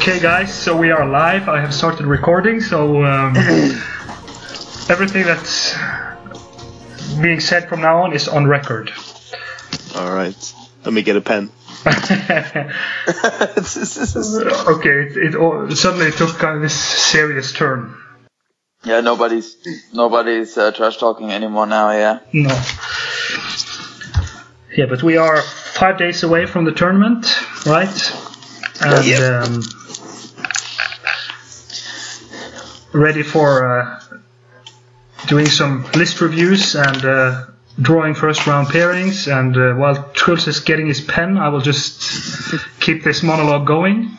Okay, guys, so we are live. I have started recording, so um, everything that's being said from now on is on record. All right. Let me get a pen. okay, it, it all, suddenly took kind of this serious turn. Yeah, nobody's nobody's uh, trash talking anymore now. Yeah. No. Yeah, but we are five days away from the tournament, right? And Yep. um, ready for uh, doing some list reviews and uh, drawing first round pairings. And uh, while Truls is getting his pen, I will just keep this monologue going.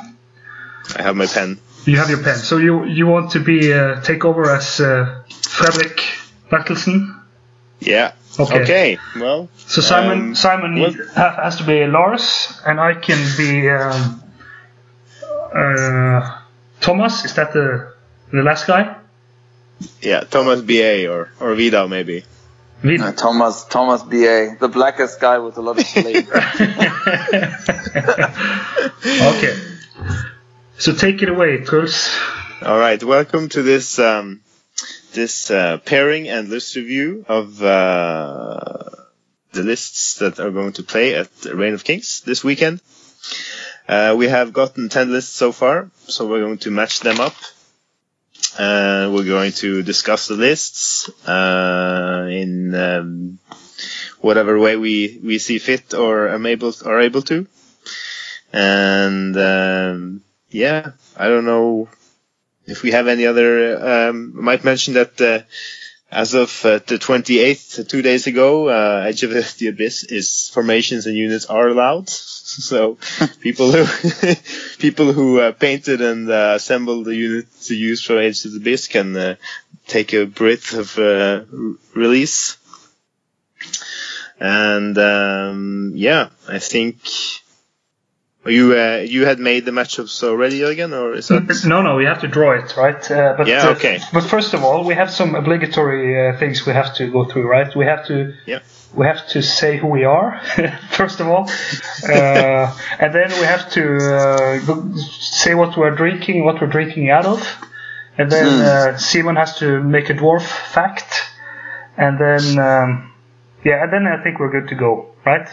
I have my pen. You have your pen, so you you want to be uh, take over as uh, Fredrik Bertelsen? Yeah. Okay. Okay. Well. So Simon um, Simon well- has to be Lars, and I can be um, uh, Thomas. Is that the the last guy? Yeah, Thomas B.A. or or Vidal maybe. Vid- Uh, Thomas Thomas Ba, the blackest guy with a lot of flavor. okay. So take it away, Truls. All right. Welcome to this um, this uh, pairing and list review of uh, the lists that are going to play at Reign of Kings this weekend. Uh, we have gotten 10 lists so far, so we're going to match them up. And we're going to discuss the lists uh, in um, whatever way we, we see fit or am able are able to. And um, yeah, I don't know if we have any other. Um, I might mention that uh, as of uh, the 28th, two days ago, uh, Edge of the Abyss is formations and units are allowed. So people who people who uh, painted and uh, assembled the unit to use for Edge of the Abyss can uh, take a breath of uh, release. And um, yeah, I think you uh, you had made the matchups already again, or is that? No, no, we have to draw it, right? Uh, but, Yeah, uh, okay. But first of all, we have some obligatory uh, things we have to go through, right? We have to Yeah. we have to say who we are first of all, uh, and then we have to uh, go- say what we're drinking, what we're drinking out of, and then uh, Simon has to make a dwarf fact, and then um, yeah, and then I think we're good to go, right?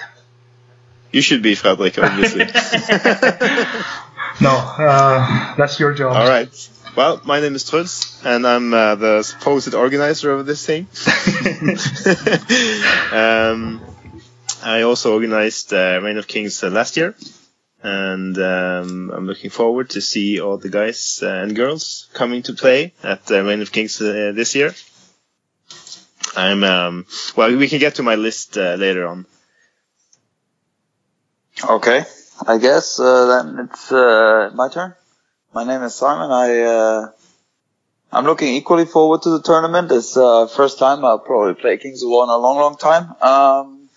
You should be Fredrik, obviously. No, uh, that's your job. All right. Well, my name is Truls, and I'm uh, the supposed organizer of this thing. um, I also organized uh, Reign of Kings uh, last year, and um, I'm looking forward to see all the guys uh, and girls coming to play at uh, Reign of Kings uh, this year. I'm um, well. We can get to my list uh, later on. Okay, I guess uh, then it's uh, my turn. My name is Simon. I uh, I'm looking equally forward to the tournament. It's uh, first time I'll probably play Kings of War in a long, long time. Um,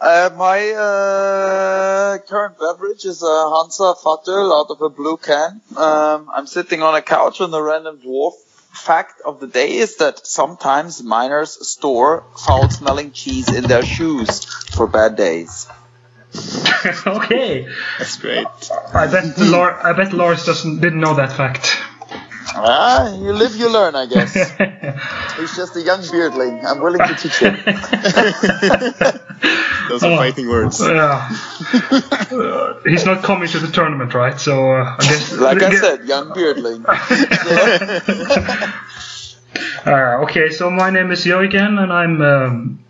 uh, my uh, current beverage is a Hansa Fatøl out of a blue can. Um, I'm sitting on a couch and the random dwarf fact of the day is that sometimes miners store foul-smelling cheese in their shoes for bad days. okay, That's great. I bet Lars, I bet Lars doesn't didn't know that fact. Ah, you live, you learn, I guess. He's just a young beardling. I'm willing to teach him. Those are Oh. fighting words. Yeah. Uh, he's not coming to the tournament, right? So uh, I guess. Like I said, young beardling. Uh, okay, so my name is Jörgen, and I'm um,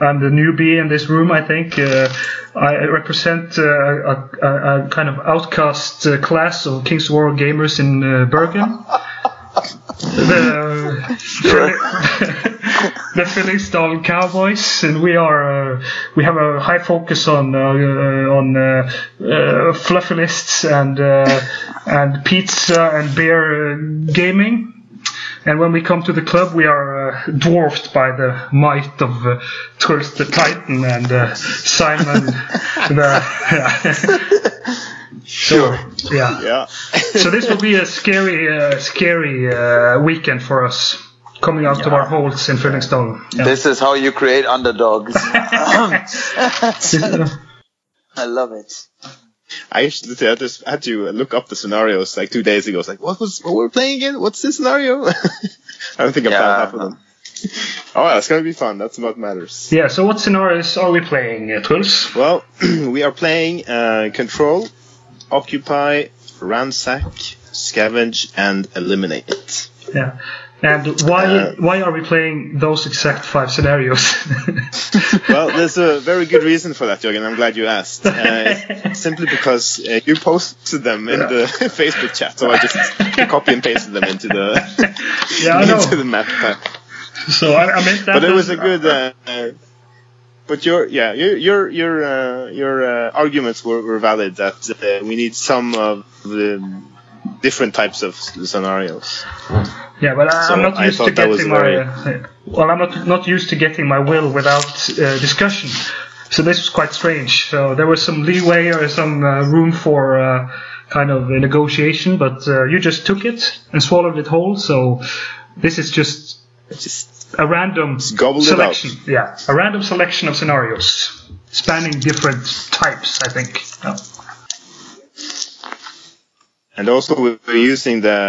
I'm the newbie in this room. I think uh, I represent uh, a, a, kind of outcast uh, class of Kings of War gamers in uh, Bergen. the the Phillingsdale Cowboys, and we are uh, we have a high focus on uh, uh, on uh, uh, fluffy lists and uh, and pizza and beer uh, gaming. And when we come to the club, we are uh, dwarfed by the might of uh, Truls the Titan and uh, Simon the. Sure. yeah. Yeah. So this will be a scary, uh, scary uh, weekend for us. Coming out of our holes in Fredrikstad. Yeah. This is how you create underdogs. I love it. I actually had, this, had to look up the scenarios like two days ago. It's like, what was what we're playing again? What's this scenario? I don't think I Yeah, found half of them. Oh, yeah, it's gonna be fun. That's what matters. Yeah. So what scenarios are we playing, uh, Truls? Well, we are playing uh, Control, Occupy, Ransack, Scavenge, and Eliminate. Yeah. And why Uh, why are we playing those exact five scenarios? Well, there's a very good reason for that, Jürgen. I'm glad you asked. Uh, simply because uh, you posted them in the Facebook chat, so I just copy and pasted them into the yeah, I into the map pack. So I, I meant that. But it was a good. Uh, uh, but your yeah your your your uh, your uh, arguments were, were valid that uh, we need some of the different types of scenarios. Yeah, but I, So I'm not I used to thought that was getting my. very- Uh, well, I'm not not used to getting my will without uh, discussion. So this was quite strange. So there was some leeway or some uh, room for uh, kind of a negotiation, but uh, you just took it and swallowed it whole. So this is just Just a random gobbled it up. selection. Yeah, a random selection of scenarios spanning different types. I think. Yeah. And also we- we're using the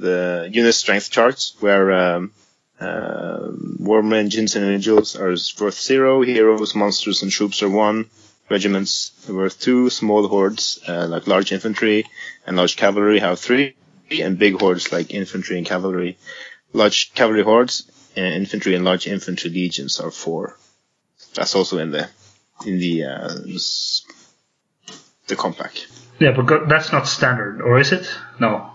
the unit strength charts where um, uh, worm engines and individuals are worth zero, heroes, monsters, and troops are one, regiments are worth two, small hordes uh, like large infantry and large cavalry have three, and big hordes like infantry and cavalry. Large cavalry hordes, uh, infantry and large infantry legions are four. That's also in the in the uh, the compact. Yeah, but that's not standard, or is it? No.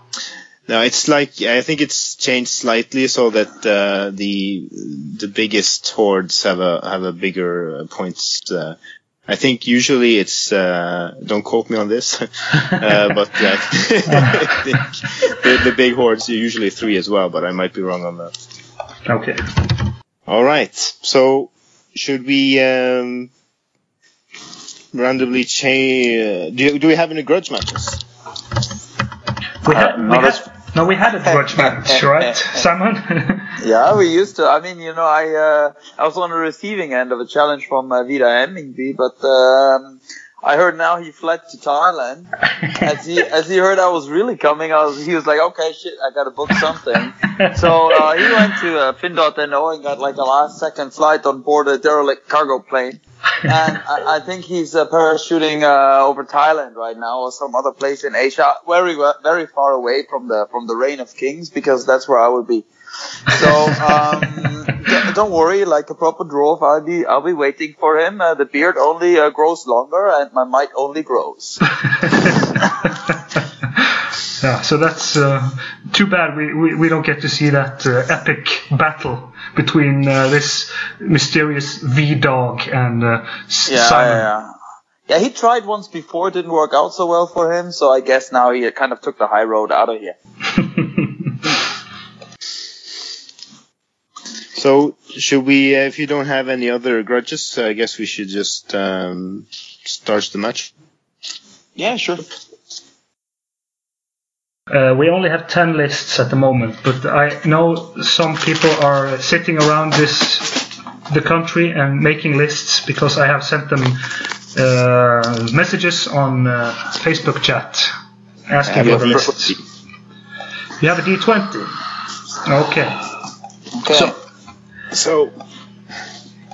No, it's like I think it's changed slightly so that uh, the the biggest hordes have a have a bigger uh, points. Uh, I think usually it's uh, don't quote me on this, uh, but uh, I think the, the big hordes are usually three as well, but I might be wrong on that. Okay. All right, so should we um, randomly change? Do, you- do we have any grudge matches? We Uh, had, we not had, as- no, we had a grudge match, right, Simon? Yeah, we used to. I mean, you know, I uh, I was on the receiving end of a challenge from uh, Vida Hemmingby, but um, I heard now he fled to Thailand. As he as he heard I was really coming, I was he was like, okay, shit, I gotta book something. so uh, he went to uh, Finn.no and got like a last second flight on board a derelict cargo plane. and I, I think he's uh, parachuting uh, over Thailand right now or some other place in Asia, very very far away from the from the reign of kings because that's where I would be. So um, don't worry, like a proper dwarf, I'll be I'll be waiting for him. Uh, the beard only uh, grows longer, and my might only grows. yeah, so that's uh, too bad we, we, we don't get to see that uh, epic battle between uh, this mysterious V dog and uh, Yeah, Simon. yeah, yeah. Yeah, he tried once before, it didn't work out so well for him. So I guess now he kind of took the high road out of here. So should we? Uh, if you don't have any other grudges, I guess we should just um, start the match. Yeah, sure. Uh, we only have 10 lists at the moment, but I know some people are sitting around this the country and making lists because I have sent them uh, messages on uh, Facebook chat asking for you the lists. You have a D20? Okay. Okay. So, So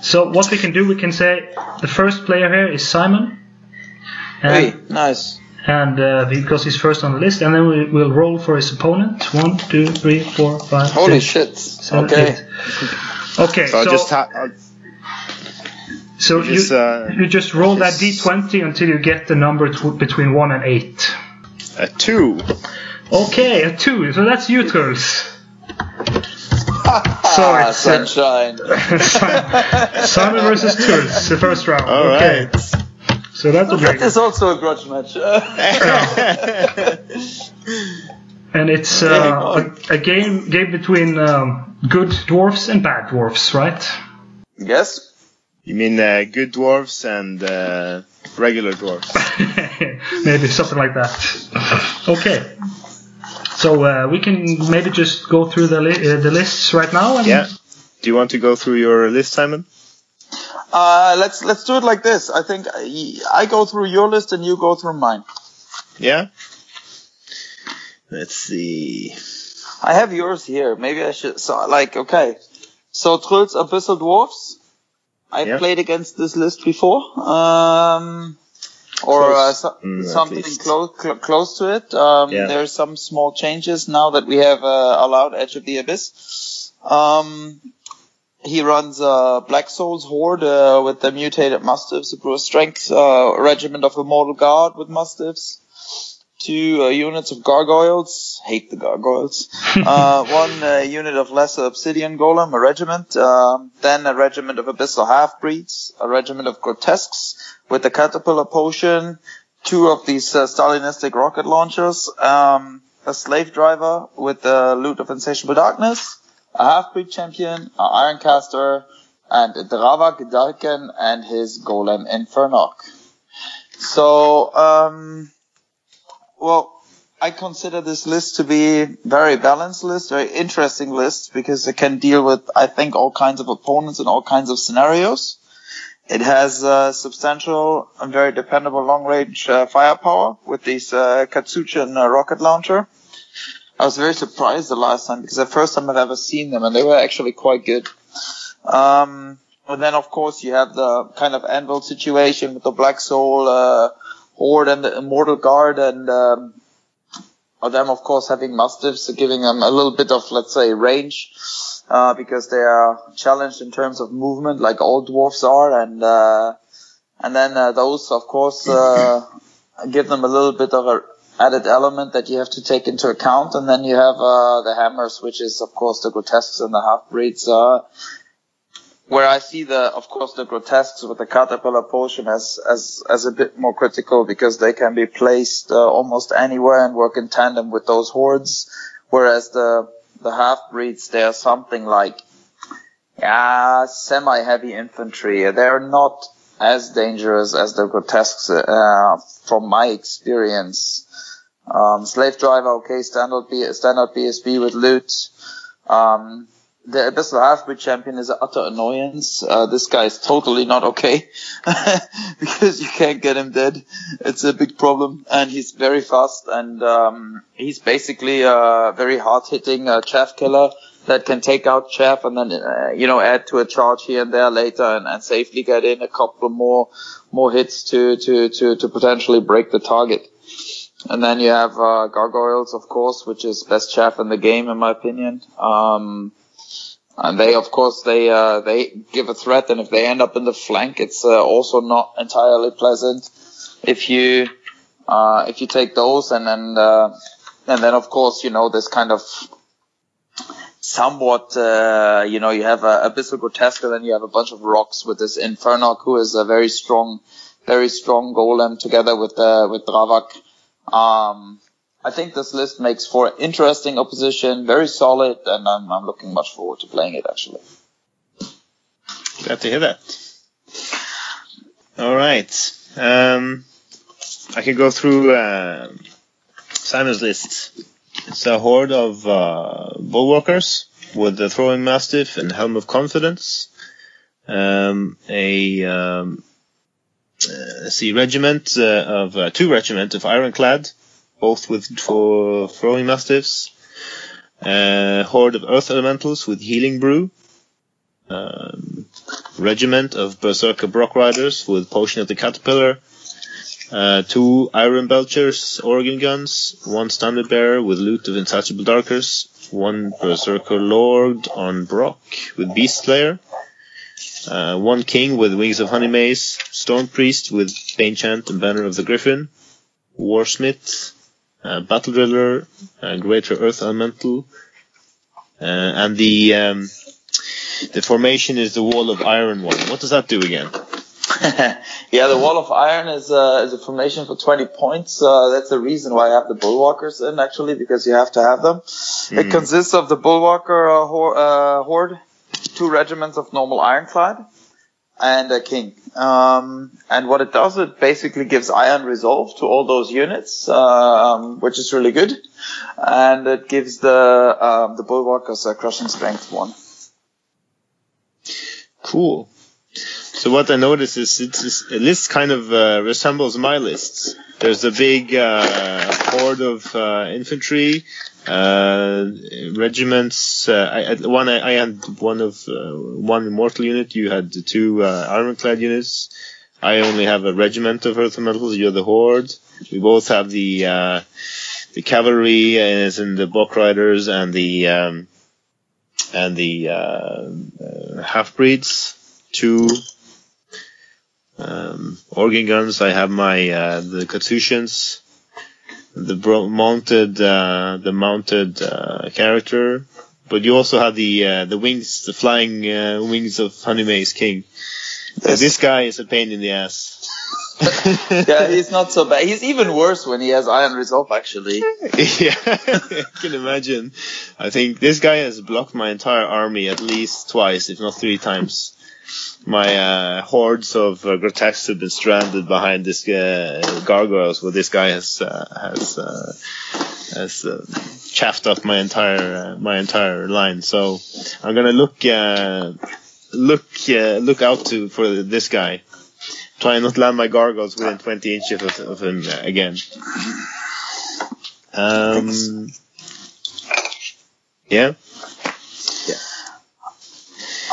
so what we can do, we can say the first player here is Simon. And, hey, nice. and uh, because he's first on the list, and then we will roll for his opponent. One, two, three, four, five, Holy six, shit. seven, Okay. eight. Okay, so I'll so just ha- so you just, uh, you just roll that d20 until you get the number tw- between one and eight. a two. Okay, a two. So that's you, Truls. So Ah, it's sunshine. Simon versus Truls, the first round. All okay, right. so that will be That is also a grudge match. and it's uh, a, a game game between um, good dwarfs and bad dwarfs, right? yes. You mean uh, good dwarfs and uh, regular dwarfs? maybe something like that. Okay. So uh, we can maybe just go through the li- uh, the lists right now. And Yeah. Do you want to go through your list, Simon? Uh, let's let's do it like this. I think I, I go through your list and you go through mine. Yeah. Let's see. I have yours here. Maybe I should. So, like, okay. So, Trul's Abyssal Dwarfs. I've Yeah. played against this list before. Um, or uh, so, Mm, something close cl- close to it. Um, Yeah. There's some small changes now that we have uh, allowed Edge of the Abyss. Um, he runs uh, Black Souls Horde uh, with the mutated Mastiffs, a Brewer Strength uh, regiment of Immortal Guard with Mastiffs, two uh, units of Gargoyles, hate the Gargoyles, uh, one uh, unit of Lesser Obsidian Golem, a regiment, um, then a regiment of Abyssal Half-Breeds, a regiment of Grotesques with the Caterpillar Potion, two of these uh, Stalinistic rocket launchers, um, a Slave Driver with the Lute of Insatiable Darkness, a half-breed champion, an Ironcaster, and a Dravak Darken and his Golem Infernok. So, um, well, I consider this list to be very balanced list, very interesting list because it can deal with, I think, all kinds of opponents and all kinds of scenarios. It has uh, substantial and very dependable long-range uh, firepower with these uh, Katsuchan uh, rocket launcher. I was very surprised the last time because the first time I've ever seen them and they were actually quite good. Um, and then of course you have the kind of anvil situation with the Black Soul uh, Horde and the Immortal Guard and um, them of course having Mastiffs giving them a little bit of let's say range uh, because they are challenged in terms of movement like all dwarfs are and uh, and then uh, those of course uh, give them a little bit of a added element that you have to take into account. And then you have uh, the hammers, which is of course the grotesques and the half breeds. Uh, where I see the, of course, the grotesques with the caterpillar potion as as as a bit more critical because they can be placed uh, almost anywhere and work in tandem with those hordes. Whereas the the half breeds, they are something like yeah, semi-heavy infantry. They're not as dangerous as the grotesques uh, from my experience. Um, slave driver, okay, standard B, standard BSB with loot. Um, the Abyssal Half-Breed champion is an utter annoyance. Uh, this guy is totally not okay because you can't get him dead. It's a big problem, and he's very fast, and um, he's basically a very hard-hitting uh, chaff killer that can take out chaff and then uh, you know add to a charge here and there later and, and safely get in a couple more more hits to to to to potentially break the target. And then you have uh, gargoyles, of course, which is best chaff in the game, in my opinion. Um, and they, of course, they uh, they give a threat, and if they end up in the flank, it's uh, also not entirely pleasant. If you uh, if you take those, and then uh, and then of course, you know, this kind of somewhat, uh, you know, you have a Abyssal Grotesque, and then you have a bunch of rocks with this Infernok, who is a very strong, very strong golem, together with uh, with Dravak. Um, I think this list makes for interesting opposition, very solid, and I'm, I'm looking much forward to playing it actually. Glad to hear that. All right. Um, I can go through uh, Simon's list. It's a horde of uh, bulwarkers with the throwing mastiff and helm of confidence. Um, a um, uh, see regiment uh, of uh, two regiment of ironclad, both with for throwing mastiffs. Uh, horde of earth elementals with healing brew. Um, regiment of Berserker Brock Riders with Potion of the Caterpillar, uh, two Iron Belchers Organ Guns, one Standard Bearer with Lute of Insatiable Darkness, one Berserker Lord on Brock with Beast Slayer, uh, one King with Wings of Honeymaze, Storm Priest with Bane Chant and Banner of the Griffin, Warsmith, uh, Battle Driller, uh, Greater Earth Elemental, uh, and the um, the formation is the Wall of Iron one. What does that do again? yeah, the Wall of Iron is, uh, is a formation for 20 points. Uh, that's the reason why I have the Bulwarkers in, actually, because you have to have them. It Mhm. consists of the Bulwarker uh, hor- uh, Horde, two regiments of normal Ironclad, and a King. Um, and what it does, it basically gives Iron Resolve to all those units, um, which is really good. And it gives the um, the Bulwarkers a Crushing Strength one. Cool. So what I noticed is it's, it's, a list kind of uh, resembles my lists. there's a big uh, horde of uh, infantry, uh, regiments. Uh, I, one I, I had one of uh, one mortal unit. You had the two armor-clad units. I only have a regiment of earth elementals. You're the horde. We both have the the cavalry, as in the brock riders and the um, and the half breeds. Two um, organ guns. I have my uh, the Katsuchans, the bro- mounted uh, the mounted uh, character, but you also have the uh, the wings, the flying uh, wings of Honeymaze king. Yes. this guy is a pain in the ass. yeah, he's not so bad. He's even worse when he has Iron Resolve, actually. yeah, I can imagine. I think this guy has blocked my entire army at least twice, if not three times. My uh, hordes of uh, Grotesques have been stranded behind this uh, gargoyles, where this guy has uh, has uh, has uh, chaffed up my entire uh, my entire line. So I'm gonna look uh, look uh, look out to for this guy. Try and not land my gargoyles within 20 inches of, of him again. Um, yeah.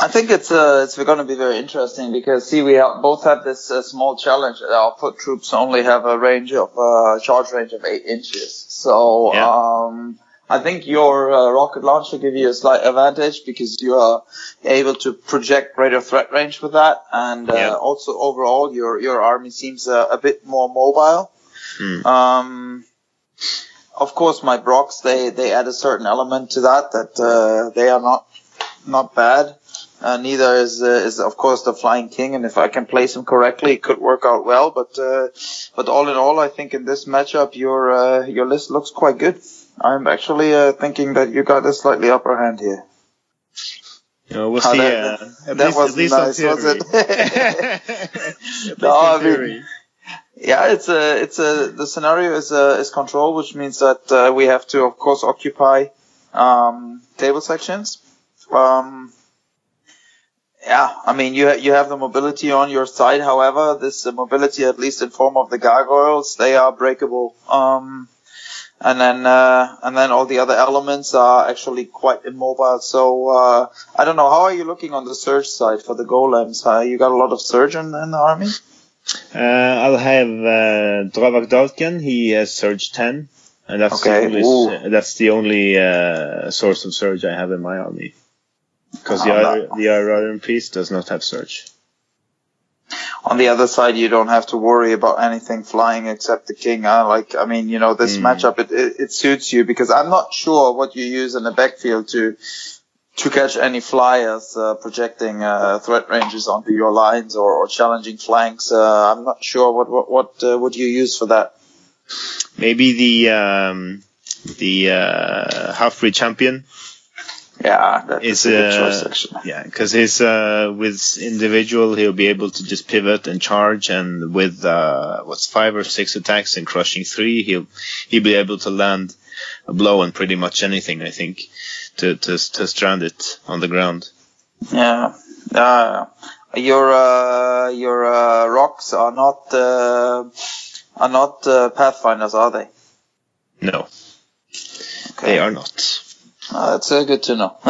I think it's uh, it's going to be very interesting because see we have, both have this uh, small challenge. Our foot troops only have a range of uh, charge range of eight inches. So Yeah. um, I think your uh, rocket launcher give you a slight advantage because you are able to project greater threat range with that, and uh, Yeah. also overall your your army seems uh, a bit more mobile. Hmm. Um, of course, my Brocks they they add a certain element to that that uh, they are not not bad. Uh, neither is uh, is of course the Flying King, and if I can place him correctly, it could work out well. But uh, but all in all, I think in this matchup, your uh, your list looks quite good. I'm actually uh, thinking that you got a slightly upper hand here. You know, we'll How see. that- uh, at that least, was nice, was it? No, I mean- Yeah, it's a, it's a, the scenario is uh is control, which means that uh, we have to, of course, occupy um, table sections. Um, yeah, I mean, you you have the mobility on your side. However, this uh, mobility, at least in form of the gargoyles, they are breakable. Um, and then uh, and then all the other elements are actually quite immobile. So uh, I don't know. How are you looking on the surge side for the golems? Uh, you got a lot of surge in, in the army. Uh, I'll have uh, Dravak Dalken. He has Surge 10. And that's Okay, the ooh. only, that's the only uh, source of Surge I have in my army. Because the, other, the Priest does not have search. on the other side, you don't have to worry about anything flying except the king. Uh, like, I mean, you know, this Mm. matchup, it, it, it suits you because I'm not sure what you use in the backfield to to catch any flyers uh, projecting uh, threat ranges onto your lines or, or challenging flanks. Uh, I'm not sure what what what uh, would you use for that. Maybe the um, the uh, half-breed champion. Yeah, that Is, is a good uh, choice actually. Yeah, because his uh, with individual he'll be able to just pivot and charge, and with uh, what's five or six attacks and crushing three, he'll he'll be able to land a blow on pretty much anything. I think to to to strand it on the ground. Yeah. Uh, your uh, your uh, rocks are not uh, are not uh, pathfinders, are they? No, Okay. they are not. Uh, that's uh, good to know.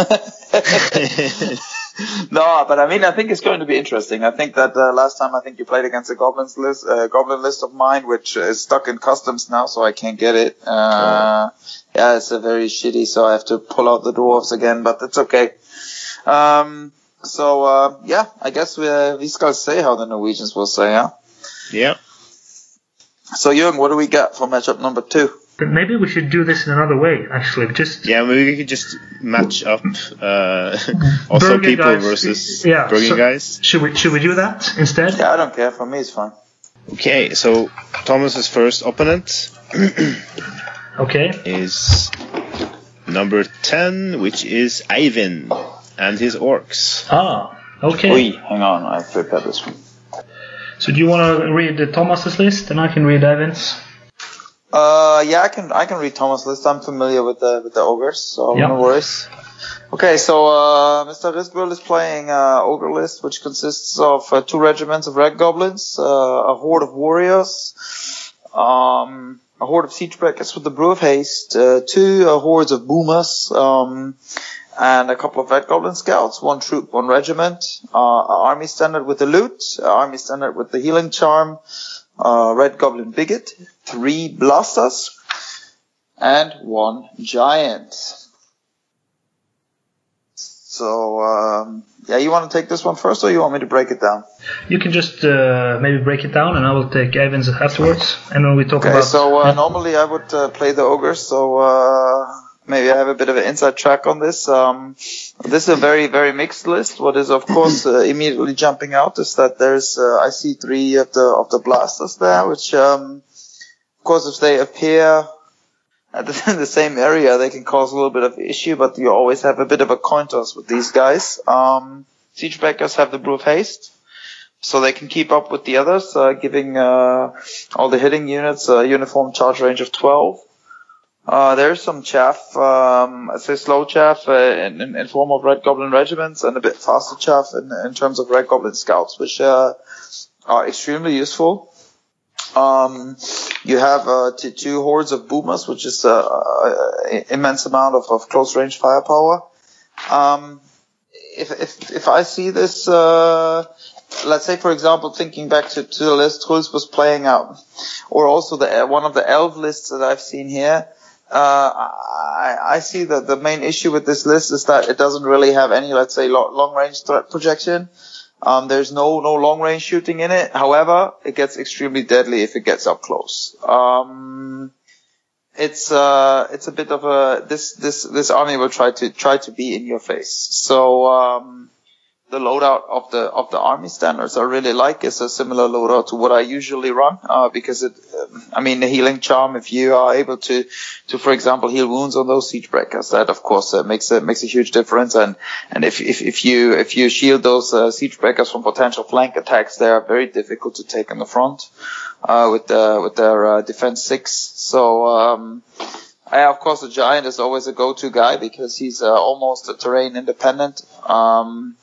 no, but I mean, I think it's going to be interesting. I think that uh, last time I think you played against a goblins list, uh, goblin list of mine, which is stuck in customs now, so I can't get it. Uh, yeah, it's a very shitty, so I have to pull out the dwarves again, but it's okay. Um, so uh, yeah, I guess we uh, we skal say how the Norwegians will say, yeah. yeah. So Jürgen, what do we got for matchup number two? But maybe we should do this in another way, actually. Just Yeah, maybe we could just match up uh, also Bergen people guys, versus yeah, Bergen so- guys. should we should we do that instead? Yeah, I don't care. For me, it's fine. Okay, so Thomas's first opponent Okay. is number 10, which is Ivan and his orcs. Ah. Okay. Oi, hang on, I prepared this one. So do you want to read Thomas's list, and I can read Ivan's? Uh, yeah, I can I can read Thomas' list. I'm familiar with the with the ogres, so Yeah. no worries. Okay, so uh, Mr. Risbel is playing uh, ogre list, which consists of uh, two regiments of red goblins, uh, a horde of warriors, um, a horde of siege breakers with the brew of haste, uh, two uh, hordes of boomers, um, and a couple of red goblin scouts, one troop, one regiment, uh, army standard with the loot, army standard with the healing charm, uh, red goblin biggit, three blasters, and one giant. So, um, yeah, you want to take this one first, or you want me to break it down? You can just uh, maybe break it down, and I will take Ivan's afterwards, and then we talk Okay, about. so uh, normally I would uh, play the ogres, so uh, maybe I have a bit of an inside track on this. Um, this is a very, very mixed list. What is, of course, uh, immediately jumping out is that there's uh, I see three of the of the blasters there, which, um, of course, if they appear at the, in the same area, they can cause a little bit of issue. But you always have a bit of a coin toss with these guys. Um, Siegebreakers have the brew of haste so they can keep up with the others, uh, giving uh, all the hitting units a uniform charge range of 12. Uh, there's some chaff, um, I say slow chaff uh, in, in, in form of Red Goblin regiments and a bit faster chaff in, in terms of Red Goblin scouts, which uh, are extremely useful. Um, you have uh, t- two hordes of boomers, which is an uh, immense amount of, of close range firepower. Um, if, if if I see this, uh, let's say for example, thinking back to, to the list Truls was playing out, or also the one of the elf lists that I've seen here. Uh, I, I see that the main issue with this list is that it doesn't really have any, let's say, lo- long range threat projection. Um, there's no no long range shooting in it. However, it gets extremely deadly if it gets up close. Um, it's uh it's a bit of a this this this army will try to try to be in your face. So um the loadout of the of the army standards. I really like is a similar loadout to what I usually run uh, because it um, I mean the healing charm if you are able to to for example heal wounds on those siege breakers that of course uh, makes a makes a huge difference. And and if if, if you if you shield those uh, siege breakers from potential flank attacks they are very difficult to take in the front uh, with the with their uh, defense six. So um I, of course, the giant is always a go-to guy because he's uh, almost terrain independent. Um,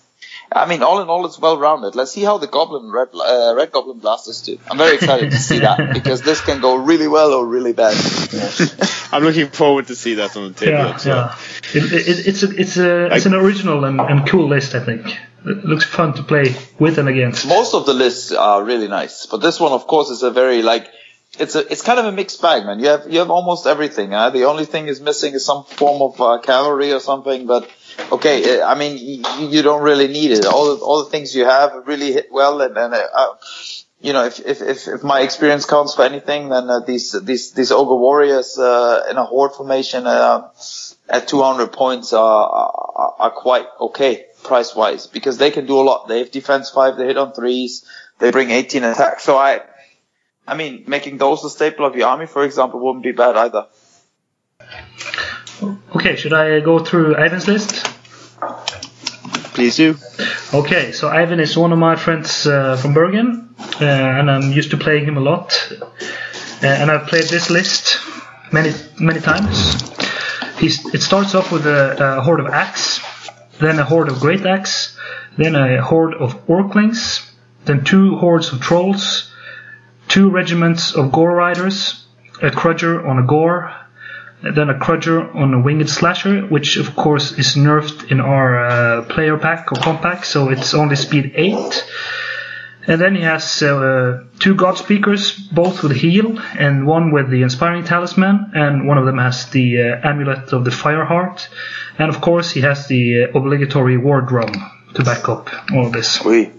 I mean, all in all, it's well-rounded. Let's see how the Goblin Red uh, Red Goblin Blasters do. I'm very excited to see that because this can go really well or really bad. I'm looking forward to see that on the table. yeah, as yeah. It, it, it's a, it's a, it's an original and, and cool list, I think. It looks fun to play with and against. Most of the lists are really nice, but this one, of course, is a very like it's a it's kind of a mixed bag, man. You have you have almost everything. Huh? The only thing is missing is some form of uh, cavalry or something, but okay. I mean, you, you don't really need it. All the, all the things you have really hit well, and, and uh, you know, if, if if if my experience counts for anything, then uh, these these these ogre warriors uh, in a horde formation uh, at 200 points are, are are quite okay price wise because they can do a lot. They have defense five, they hit on threes, they bring 18 attack. So I. I mean, making those a staple of your army, for example, wouldn't be bad either. Okay, should I go through Ivan's list? Please do. Okay, so Ivan is one of my friends uh, from Bergen, uh, and I'm used to playing him a lot. Uh, and I've played this list many many times. He's, it starts off with a, a horde of axe, then a horde of great axe, then a horde of orclings, then two hordes of trolls, two regiments of gore riders, a krudger on a gore, then a krudger on a winged slasher, which of course is nerfed in our uh, player pack or compact, so it's only speed 8. And then he has uh, two god speakers, both with heal, and one with the inspiring talisman, and one of them has the uh, amulet of the fire heart, and of course he has the uh, obligatory war drum to back up all of this. Oui.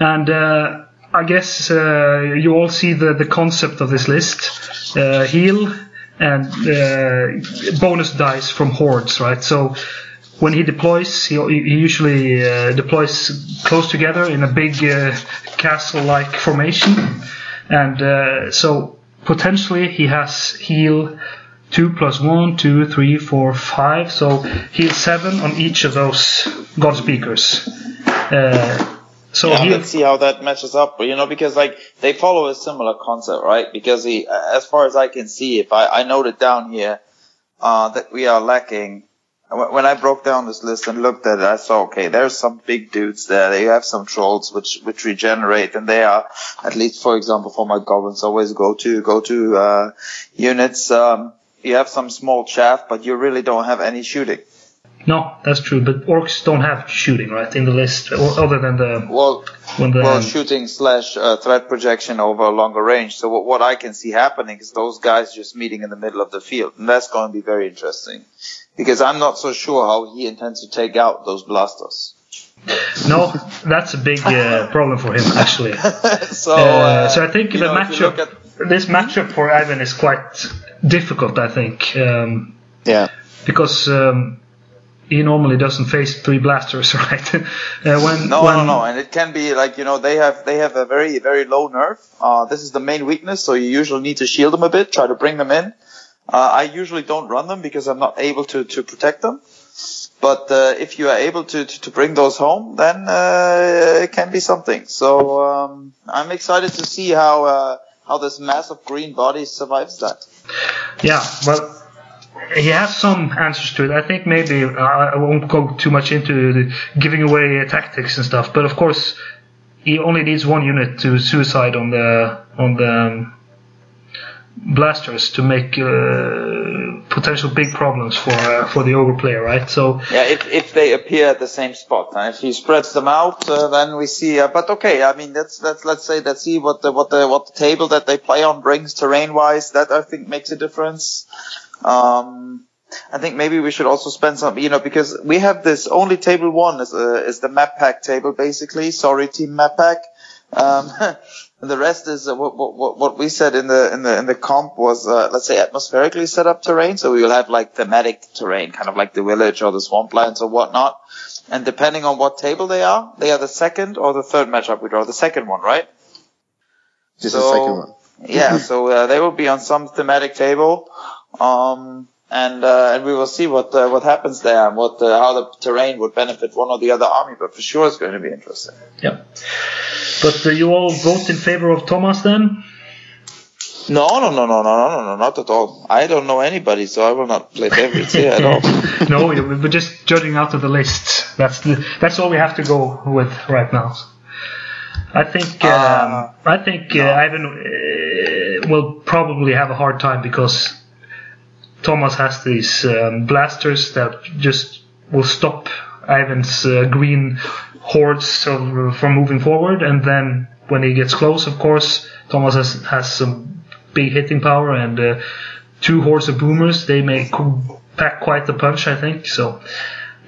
And uh, I guess uh, you all see the, the concept of this list: uh, heal and uh, bonus dice from hordes, right? So when he deploys, he, he usually uh, deploys close together in a big uh, castle-like formation, and uh, so potentially he has heal two plus one, two, three, four, five. So heal seven on each of those god speakers. Uh, so yeah, heal, let's see how that matches up. You know, because like they follow a similar concept, right? Because he, as far as I can see, if I, I noted down here uh, that we are lacking When when I broke down this list and looked at it, I saw okay, there's some big dudes there. They have some trolls which which regenerate, and they are at least, for example, for my goblins, always go to go to uh, units. Um, you have some small chaff, but you really don't have any shooting. No, that's true. But orcs don't have shooting, right, in the list, other than the Well, when the well, shooting slash uh, threat projection over a longer range. So what, what I can see happening is those guys just meeting in the middle of the field, and that's going to be very interesting because I'm not so sure how he intends to take out those blasters. no, that's a big uh, problem for him actually. so, Uh, uh, so I think the know, if you look matchup, at- this matchup for Ivan is quite difficult. I think um, Yeah. because um, he normally doesn't face three blasters, right? uh, when No, when, no, no, and it can be like you know they have they have a very very low nerve. Uh, this is the main weakness, so you usually need to shield them a bit, try to bring them in. Uh, I usually don't run them because I'm not able to to protect them. But uh, if you are able to, to, to bring those home, then uh, it can be something. So um, I'm excited to see how uh, how this mass of green body survives that. Yeah, well, he has some answers to it. I think maybe uh, I won't go too much into giving away tactics and stuff, but of course, he only needs one unit to suicide on the on the um, blasters to make uh, potential big problems for uh, for the ogre player, right? So Yeah, if, if they appear at the same spot, if he spreads them out, uh, then we see. Uh, but okay, I mean, let's let's let's say let's see what the what the what the table that they play on brings terrain wise. That I think makes a difference. Um, I think maybe we should also spend some, you know, because we have this only table one is uh, is the map pack table basically. Sorry, team map pack. Um, and the rest is uh, what, what what we said in the in the in the comp was uh, let's say atmospherically set up terrain. So we will have like thematic terrain, kind of like the village or the swamplands or whatnot. And depending on what table they are, they are the second or the third matchup we draw. The second one, right? Just the second one. Yeah, so uh, they will be on some thematic table, um, and uh, and we will see what uh, what happens there and what uh, how the terrain would benefit one or the other army. But for sure, it's going to be interesting. Yeah. But uh, you all vote in favor of Thomas then? No, no, no, no, no, no, no, not at all. I don't know anybody, so I will not play favorites here at all. no, we're just judging out of the list. That's the, that's all we have to go with right now. I think uh, um, I think no. Ivan will probably have a hard time because Thomas has these um, blasters that just will stop Ivan's uh, green hordes of, from moving forward, and then when he gets close, of course, Thomas has, has some big hitting power and uh, two hordes of boomers. They may pack quite the punch, I think. So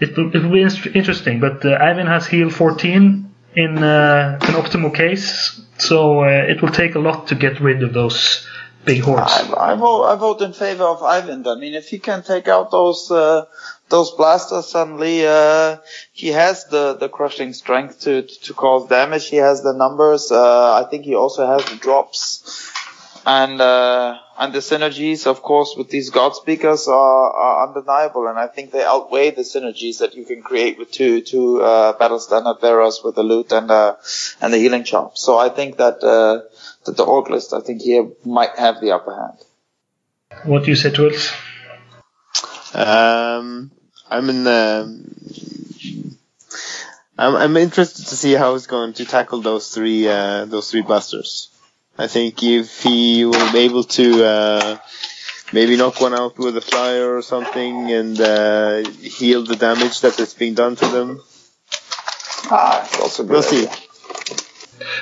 it will, it will be in- interesting. But uh, Ivan has heal 14 in uh, an optimal case, so uh, it will take a lot to get rid of those big hordes. I, I vote I vote in favor of Ivan. I mean, if he can take out those uh, those blasters suddenly, uh, he has the, the crushing strength to, to cause damage. He has the numbers. Uh, I think he also has the drops. And uh, and the synergies, of course, with these God Speakers are, are undeniable, and I think they outweigh the synergies that you can create with two two uh, battle standard bearers with the loot and uh, and the healing charm. So I think that that the orc list, I think here might have the upper hand. What do you say, Truls? Um, I'm in. Um, I'm, I'm interested to see how he's going to tackle those three uh, those three blasters. I think if he will be able to uh, maybe knock one out with a flyer or something and uh, heal the damage that is being done to them. Ah, it's also good. We'll see. idea.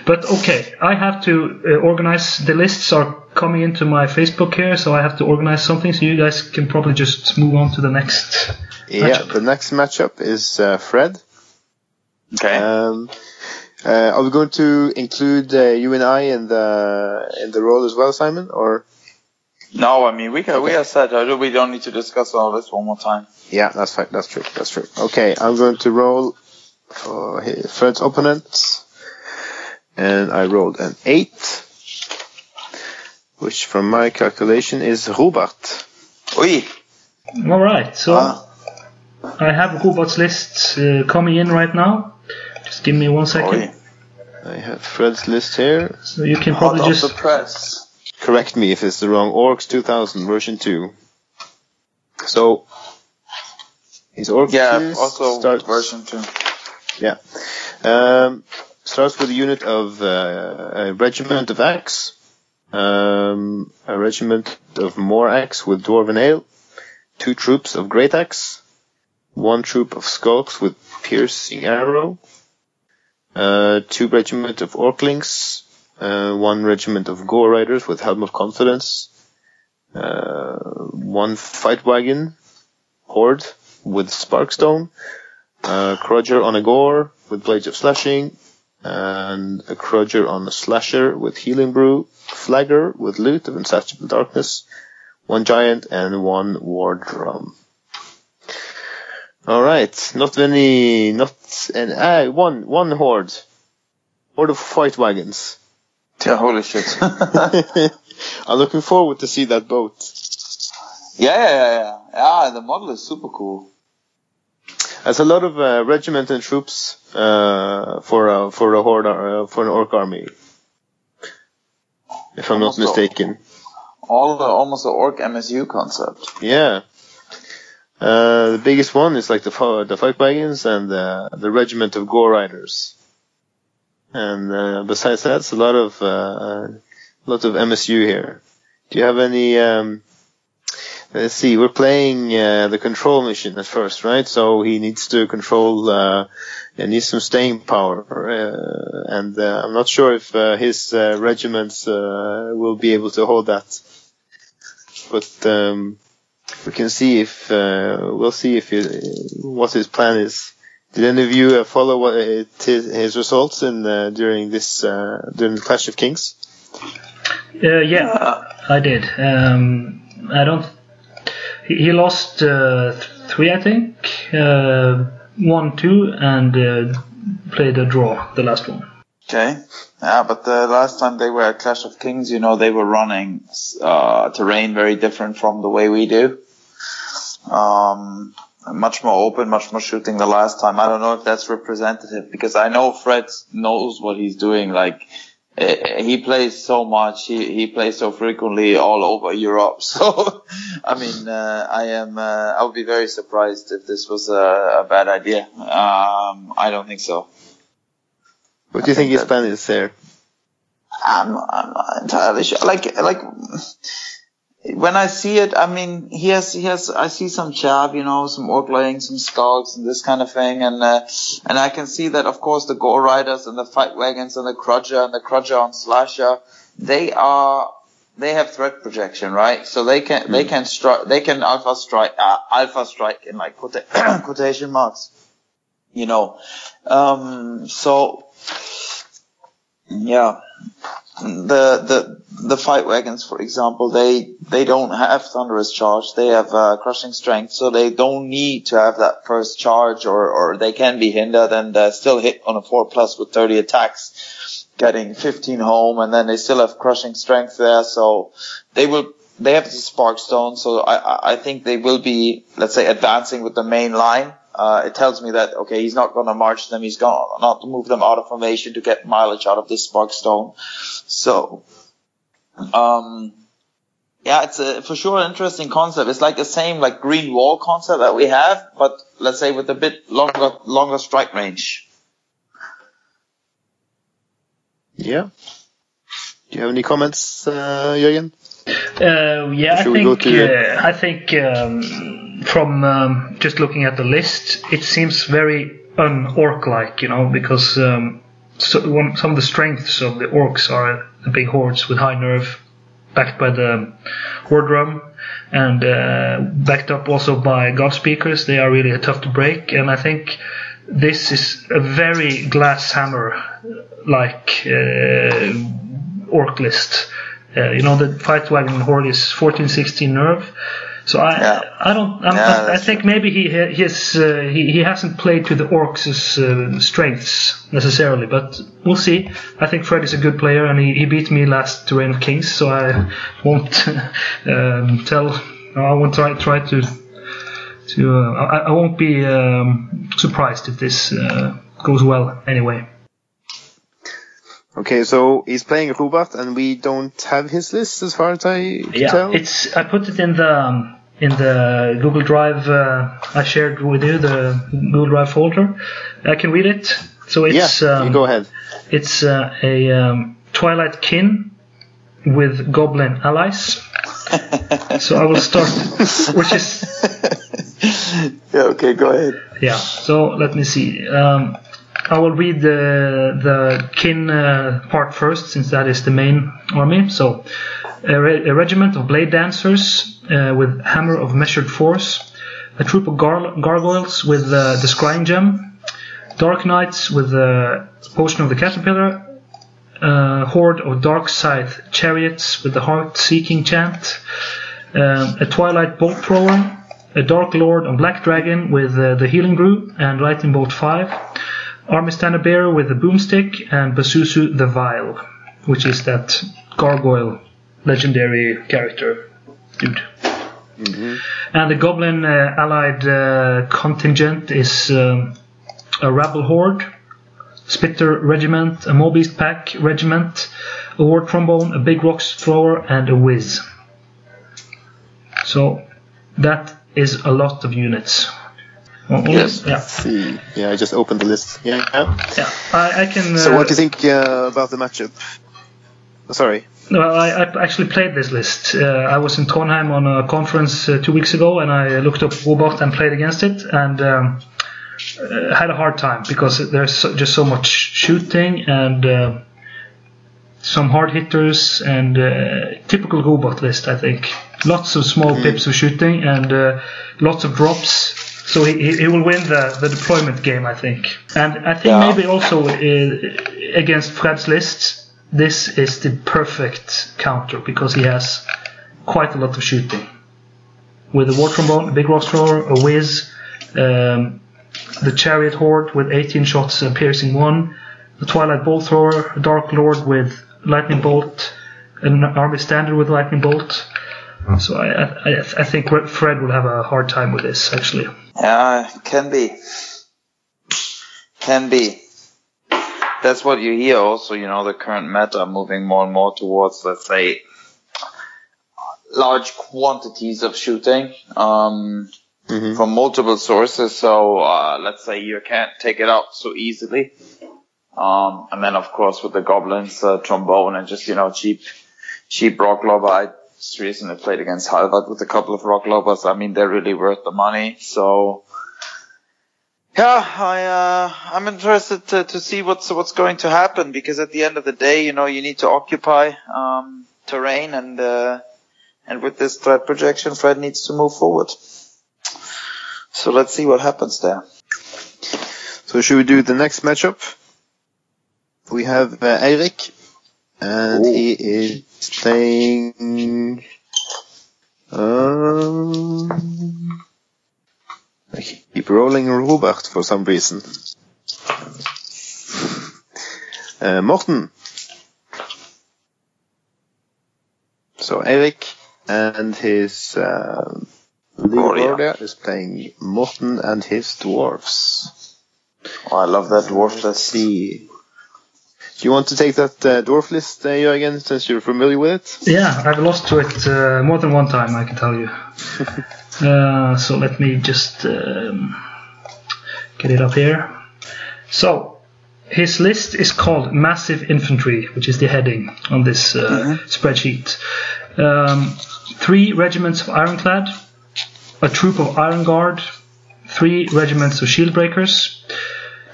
But okay, I have to uh, organize. The lists are coming into my Facebook here, so I have to organize something. So you guys can probably just move on to the next. Yeah, Matchup. the next matchup is uh, Fred. Okay. Um, uh, are we going to include uh, you and I in the in the role as well, Simon? Or no, I mean we can we are set. We don't need to discuss all this one more time. Yeah, that's fine. That's true. That's true. Okay, I'm going to roll for hi- Fred's opponent, and I rolled an eight, which from my calculation is Robert. Oi. All right, so Ah. I have Robert's list uh, coming in right now. Just give me one second. Oi. I have Fred's list here. So you can Hot probably off just the press. Correct me if it's the wrong. Orcs 2000 version two. So His orc Yeah, also starts- version two. Yeah. Um, starts with a unit of uh, a regiment of axe, um, a regiment of more axe with dwarven ale, two troops of great axe, one troop of skulks with piercing arrow, uh, two regiment of orklings, uh, one regiment of gore riders with helm of confidence, uh, one fight wagon horde with sparkstone, a Krudger on a Gore with Blades of Slashing, and a Krudger on a Slasher with Healing Brew, Flagger with Lute of Insatiable Darkness, one Giant, and one War Drum. Alright, not many, not, and, ah, one, one Horde. Horde of Fight Wagons. Yeah, holy shit. I'm looking forward to see that boat. yeah, yeah, yeah. Yeah, the model is super cool. There's a lot of uh, regiment and troops uh, for a for a horde uh, for an orc army, if I'm not Almost all. mistaken. All the, almost the orc MSU concept. Yeah. Uh, the biggest one is like the the fight wagons and the the regiment of gore riders. And uh, besides that, it's a lot of uh, a lot of MSU here. Do you have any? Um, let's see. We're playing uh, the control mission at first, right? So he needs to control. Uh, he needs some staying power, uh, and uh, I'm not sure if uh, his uh, regiments uh, will be able to hold that. But um, we can see if uh, we'll see if he, what his plan is. Did any of you uh, follow what it, his, his results in uh, during this uh, during the Clash of Kings? Uh, yeah, I did. Um, I don't. He, lost uh, th- three, I think. Uh, one, two, and uh, played a draw. The last one. Okay. Yeah, but the last time they were at Clash of Kings, you know, they were running uh, terrain very different from the way we do. Um, much more open, much more shooting the last time. I don't know if that's representative because I know Fred knows what he's doing. Like he plays so much, he he plays so frequently all over Europe. So, I mean, uh, I am uh, I would be very surprised if this was a, a bad idea. Um, I don't think so. What do you I think think his plan is there? I'm, I'm not entirely sure. Like, like, when I see it, I mean, he has, he has, I see some chab, you know, some orc laying, some skulks and this kind of thing. And, uh, and I can see that, of course, the gore riders and the fight wagons and the krudger and the krudger on slasher, they are, they have threat projection, right? So they can, they can strike, they can alpha strike, uh, alpha strike in like quota- quotation marks, you know. Um, so, yeah the the the fight wagons, for example, they they don't have thunderous charge. They have uh, crushing strength, so they don't need to have that first charge, or or they can be hindered and uh, still hit on a four plus with 30 attacks, getting 15 home, and then they still have crushing strength there. So they will they have the spark stone. So I I- I think they will be let's say advancing with the main line. Uh, it tells me that okay, he's not going to march them. He's going to not move them out of formation to get mileage out of this spark stone. So, um, yeah, it's a, for sure an interesting concept. It's like the same like green wall concept that we have, but let's say with a bit longer longer strike range. Yeah. Do you have any comments, uh, Jürgen? Uh, yeah, I Should we go think to- uh, I think um, from um, just looking at the list, it seems very un-orc-like, you know, because um, so one, some of the strengths of the orcs are the big hordes with high nerve, backed by the horde drum, and uh, backed up also by god speakers. They are really tough to break, and I think this is a very glass hammer like uh, orc list. Uh, you know, the fight wagon horde is 14, 16 nerve. So I, Yeah. I don't, I'm, Yeah, I, think maybe he has uh, he, he hasn't played to the orcs' uh, strengths necessarily, but we'll see. I think Fred is a good player, and he, he beat me last Reign of Kings, so I won't um, tell. I won't try try to to. Uh, I, I won't be um, surprised if this uh, goes well anyway. Okay, so he's playing Robert, and we don't have his list as far as I can Yeah, tell. it's I put it in the um, in the Google Drive uh, I shared with you, the Google Drive folder. I can read it. So it's yeah, um, go ahead. it's uh, a um, Twilight kin with goblin allies. So I will start, which is yeah, okay, go ahead. yeah. So let me see. Um, I will read the, the kin uh, part first, since that is the main army. So, a, re a regiment of blade dancers uh, with hammer of measured force, a troop of gar gargoyles with uh, the scrying gem, dark knights with the potion of the caterpillar, a horde of dark scythe chariots with the heart-seeking chant, uh, a twilight bolt thrower, a dark lord on black dragon with uh, the healing brew and lightning bolt 5 Armistana Bear with the boomstick, and Basusu the Vile, which is that gargoyle legendary character dude. Mm-hmm. And the goblin uh, allied uh, contingent is um, a rabble horde, spitter regiment, a mob pack regiment, a war trombone, a big rocks thrower, and a whiz. So that is a lot of units. Well, Yes. Yeah. Let's see. Yeah, I just opened the list. Yeah. yeah. Yeah, I, I can. Uh, So what do you think uh, about the matchup? Sorry. Well, I, I actually played this list. Uh, I was in Trondheim on a conference uh, two weeks ago, and I looked up Robert and played against it, and um, uh, had a hard time because there's so, just so much shooting and uh, some hard hitters and uh, typical Robert list. I think lots of small pips of shooting and uh, lots of drops. So he, he will win the, the deployment game, I think. And I think Yeah. maybe also uh, against Fred's list, this is the perfect counter because he has quite a lot of shooting. With a war trombone, a big rock thrower, a whiz, um, the chariot horde with 18 shots and piercing one, the twilight bolt thrower, a dark lord with lightning bolt, an army standard with lightning bolt. So I, I, I- I think Fred will have a hard time with this actually. Yeah, can be. Can be. That's what you hear also, you know, the current meta moving more and more towards, let's say, large quantities of shooting um, Mhm. from multiple sources. So uh, let's say you can't take it out so easily. Um, and then of course with the goblins, uh, trombone and just, you know, cheap, cheap rock lobber. Just recently played against Halvard with a couple of rock lobbers. I mean, they're really worth the money. So, yeah, I, uh, I'm interested to, to see what's, what's going to happen because at the end of the day, you know, you need to occupy, um, terrain and, uh, and with this threat projection, Fred needs to move forward. So let's see what happens there. So should we do the next matchup? We have uh, Eirik, and Ooh. he is playing. Um, I keep rolling Robert for some reason. Uh, Morten. So Eirik and his Gloria. Gloria is playing Morten and his dwarves. Oh, I love that dwarf Let's see. Do you want to take that uh, dwarf list, uh, Jürgen, since you're familiar with it? Yeah, I've lost to it uh, more than one time, I can tell you. uh, so let me just um, get it up here. So, his list is called Massive Infantry, which is the heading on this uh, spreadsheet. Um, three regiments of Ironclad, a troop of Iron Guard, three regiments of Shield Breakers,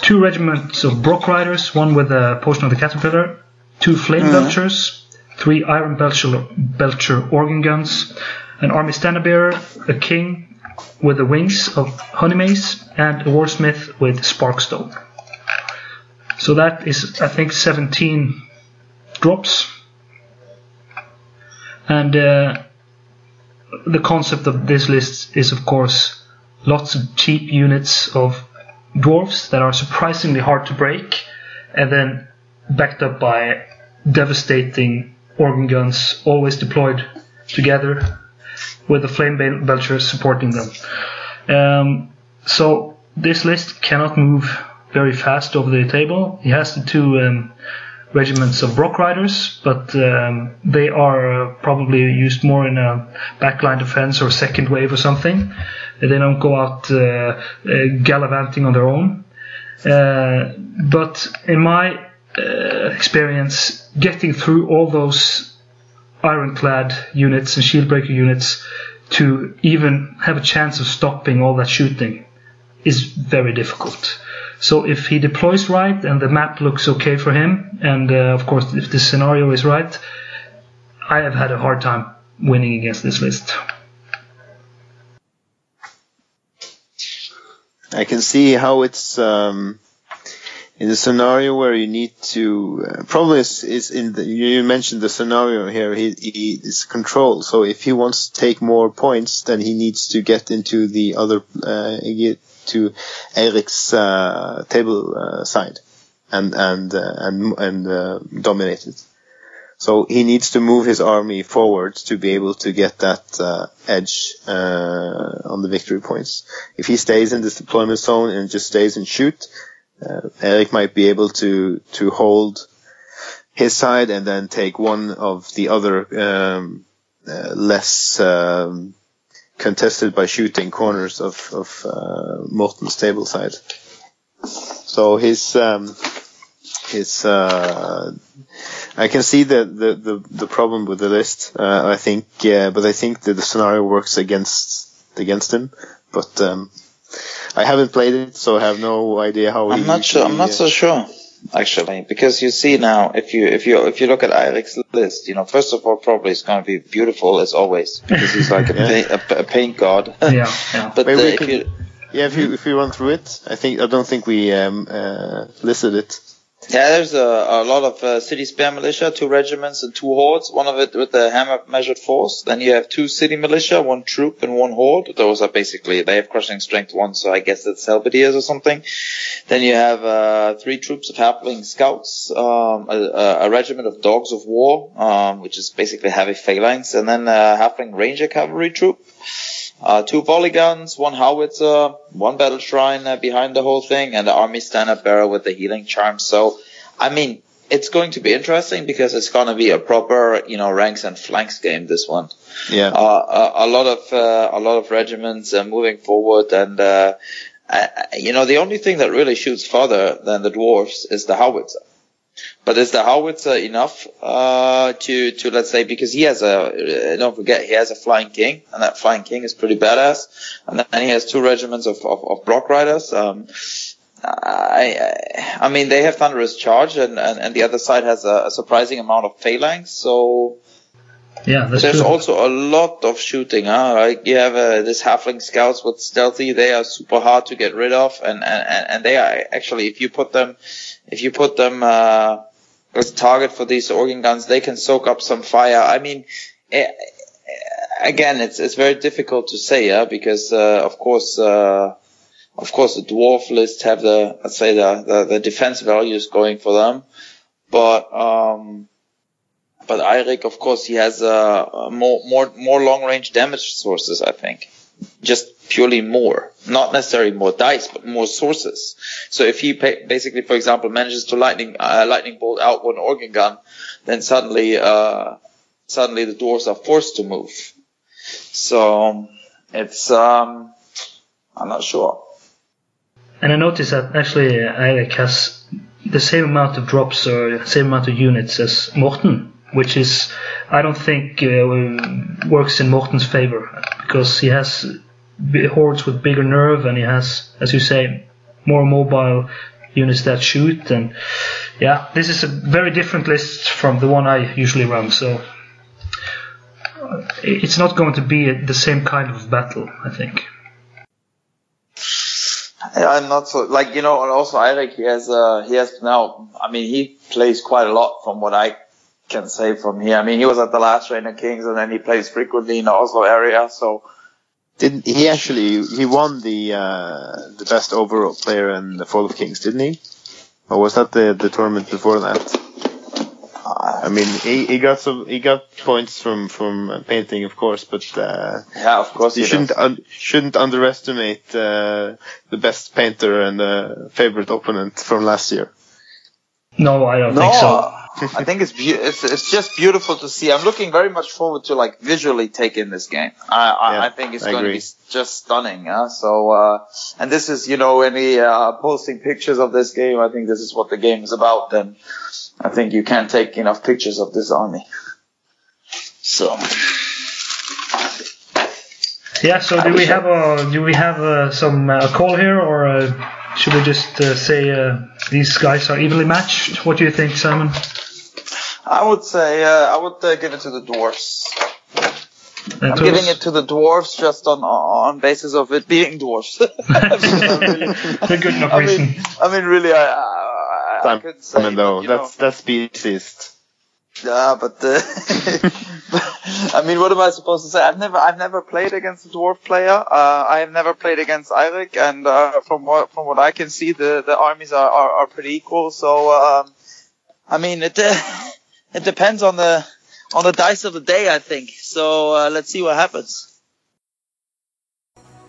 two regiments of Brock Riders, one with a potion of the Caterpillar, two Flame Belchers, three Iron Belcher, Belcher organ guns, an Army Standard Bearer, a King with the wings of Honeymaze, and a Warsmith with Sparkstone. So that is, I think, 17 drops. And uh, the concept of this list is, of course, lots of cheap units of dwarfs that are surprisingly hard to break, and then backed up by devastating organ guns, always deployed together, with the flame belchers supporting them. Um, so this list cannot move very fast over the table. He has the two um, regiments of Brock Riders, but um, they are uh, probably used more in a backline defense or second wave or something. They don't go out uh, uh, gallivanting on their own. Uh, but in my experience, getting through all those ironclad units and shieldbreaker units to even have a chance of stopping all that shooting is very difficult. So if he deploys right and the map looks okay for him, and uh, of course if the scenario is right, I have had a hard time winning against this list. I can see how it's um, in the scenario where you need to uh, probably is, in the you mentioned the scenario here he, he is control so if he wants to take more points then he needs to get into the other uh, get to Eirik's uh, table uh, side and and uh, and and uh, dominate it so he needs to move his army forward to be able to get that uh, edge uh, on the victory points. If he stays in this deployment zone and just stays and shoot, uh, Eirik might be able to to hold his side and then take one of the other um, uh, less um, contested by shooting corners of of uh, Morten's table side. So his um, his uh, I can see the, the, the, the problem with the list. Uh, I think, yeah, but I think that the scenario works against against him. But um, I haven't played it, so I have no idea how. I'm he not sure. I'm not uh, so sure actually, because you see now, if you if you if you look at Eirik's list, you know, first of all, probably it's going to be beautiful as always because he's like a, Yeah. paint, a, a paint god. Yeah, yeah. but Maybe uh, we if could- you Yeah, if you if you run through it, I think I don't think we um, uh, listed it. Yeah, there's a, a lot of uh, city spare militia, two regiments and two hordes. One of it with the hammer measured force. Then you have two city militia, one troop and one horde. Those are basically they have crushing strength one, so I guess it's halberdiers or something. Then you have uh, three troops of halfling scouts, um, a, a- a regiment of dogs of war, um, which is basically heavy phalanx, and then a halfling ranger cavalry troop. Uh, two volley guns, one howitzer, one battle shrine uh, behind the whole thing, and the army stand-up bearer with the healing charm. So, I mean, it's going to be interesting because it's going to be a proper, you know, ranks and flanks game. This one, Yeah, uh, a, a lot of uh, a lot of regiments uh, moving forward, and uh, you know, the only thing that really shoots farther than the dwarfs is the howitzer. But is the howitzer enough uh, to to let's say because he has a uh, don't forget he has a flying king and that flying king is pretty badass and then he has two regiments of of, of Brock riders. Um, I, I mean they have thunderous charge and, and, and the other side has a, a surprising amount of phalanx so Yeah, that's there's true. also a lot of shooting, huh? Like you have uh, this halfling scouts with stealthy. They are super hard to get rid of, and and, and and they are actually, if you put them, if you put them uh, as target for these organ guns, they can soak up some fire. I mean, eh, again, it's it's very difficult to say, yeah, because uh, of course. Uh, of course, the dwarf list have the, let's say, the, the, the defense values going for them, but um, but Eirik, of course, he has uh, more more more long range damage sources. I think, just purely more, not necessarily more dice, but more sources. So if he basically, for example, manages to lightning uh, lightning bolt out one organ gun, then suddenly uh, suddenly the dwarves are forced to move. So it's um, I'm not sure. And I noticed that actually Eirik has the same amount of drops or same amount of units as Morten, which is I don't think uh, works in Morten's favor because he has hordes with bigger nerve and he has, as you say, more mobile units that shoot. And yeah, this is a very different list from the one I usually run. So uh, it's not going to be the same kind of battle, I think. I'm not so like you know, and also Eirik he has uh he has now. I mean, he plays quite a lot from what I can say from here. I mean, he was at the last Reign of Kings, and then he plays frequently in the Oslo area. So didn't he actually he won the uh, the best overall player in the Fall of Kings, didn't he? Or was that the the tournament before that? I mean, he, he got some he got points from from uh, painting, of course, but uh, yeah, of course you he shouldn't un- shouldn't underestimate uh, the best painter and uh, favorite opponent from last year. No, I don't No, think so. I think it's, beau- it's it's just beautiful to see. I'm looking very much forward to like visually take in this game. I I, Yeah, I think it's I going to be just stunning. Yeah? So uh, and this is you know any uh, posting pictures of this game. I think this is what the game is about. Then I think you can't take enough pictures of this army. So Yeah. So do we have a do we have uh, some uh, call here, or uh, should we just uh, say uh, these guys are evenly matched? What do you think, Simon? I would say uh, I would uh, give it to the dwarfs. I'm Tours? giving it to the dwarfs just on on basis of it being dwarfs. I mean, I'm really- good enough I reason. mean, I mean, really, I, I, I could say, Simon, though, but, you know, that's that's speciesist. yeah, but uh, I mean, what am I supposed to say? I've never, I've never played against a dwarf player. Uh, I have never played against Eirik, and uh, from what from what I can see, the the armies are are, are pretty equal. So, um, I mean, it uh, it depends on the on the dice of the day, I think. So uh, let's see what happens.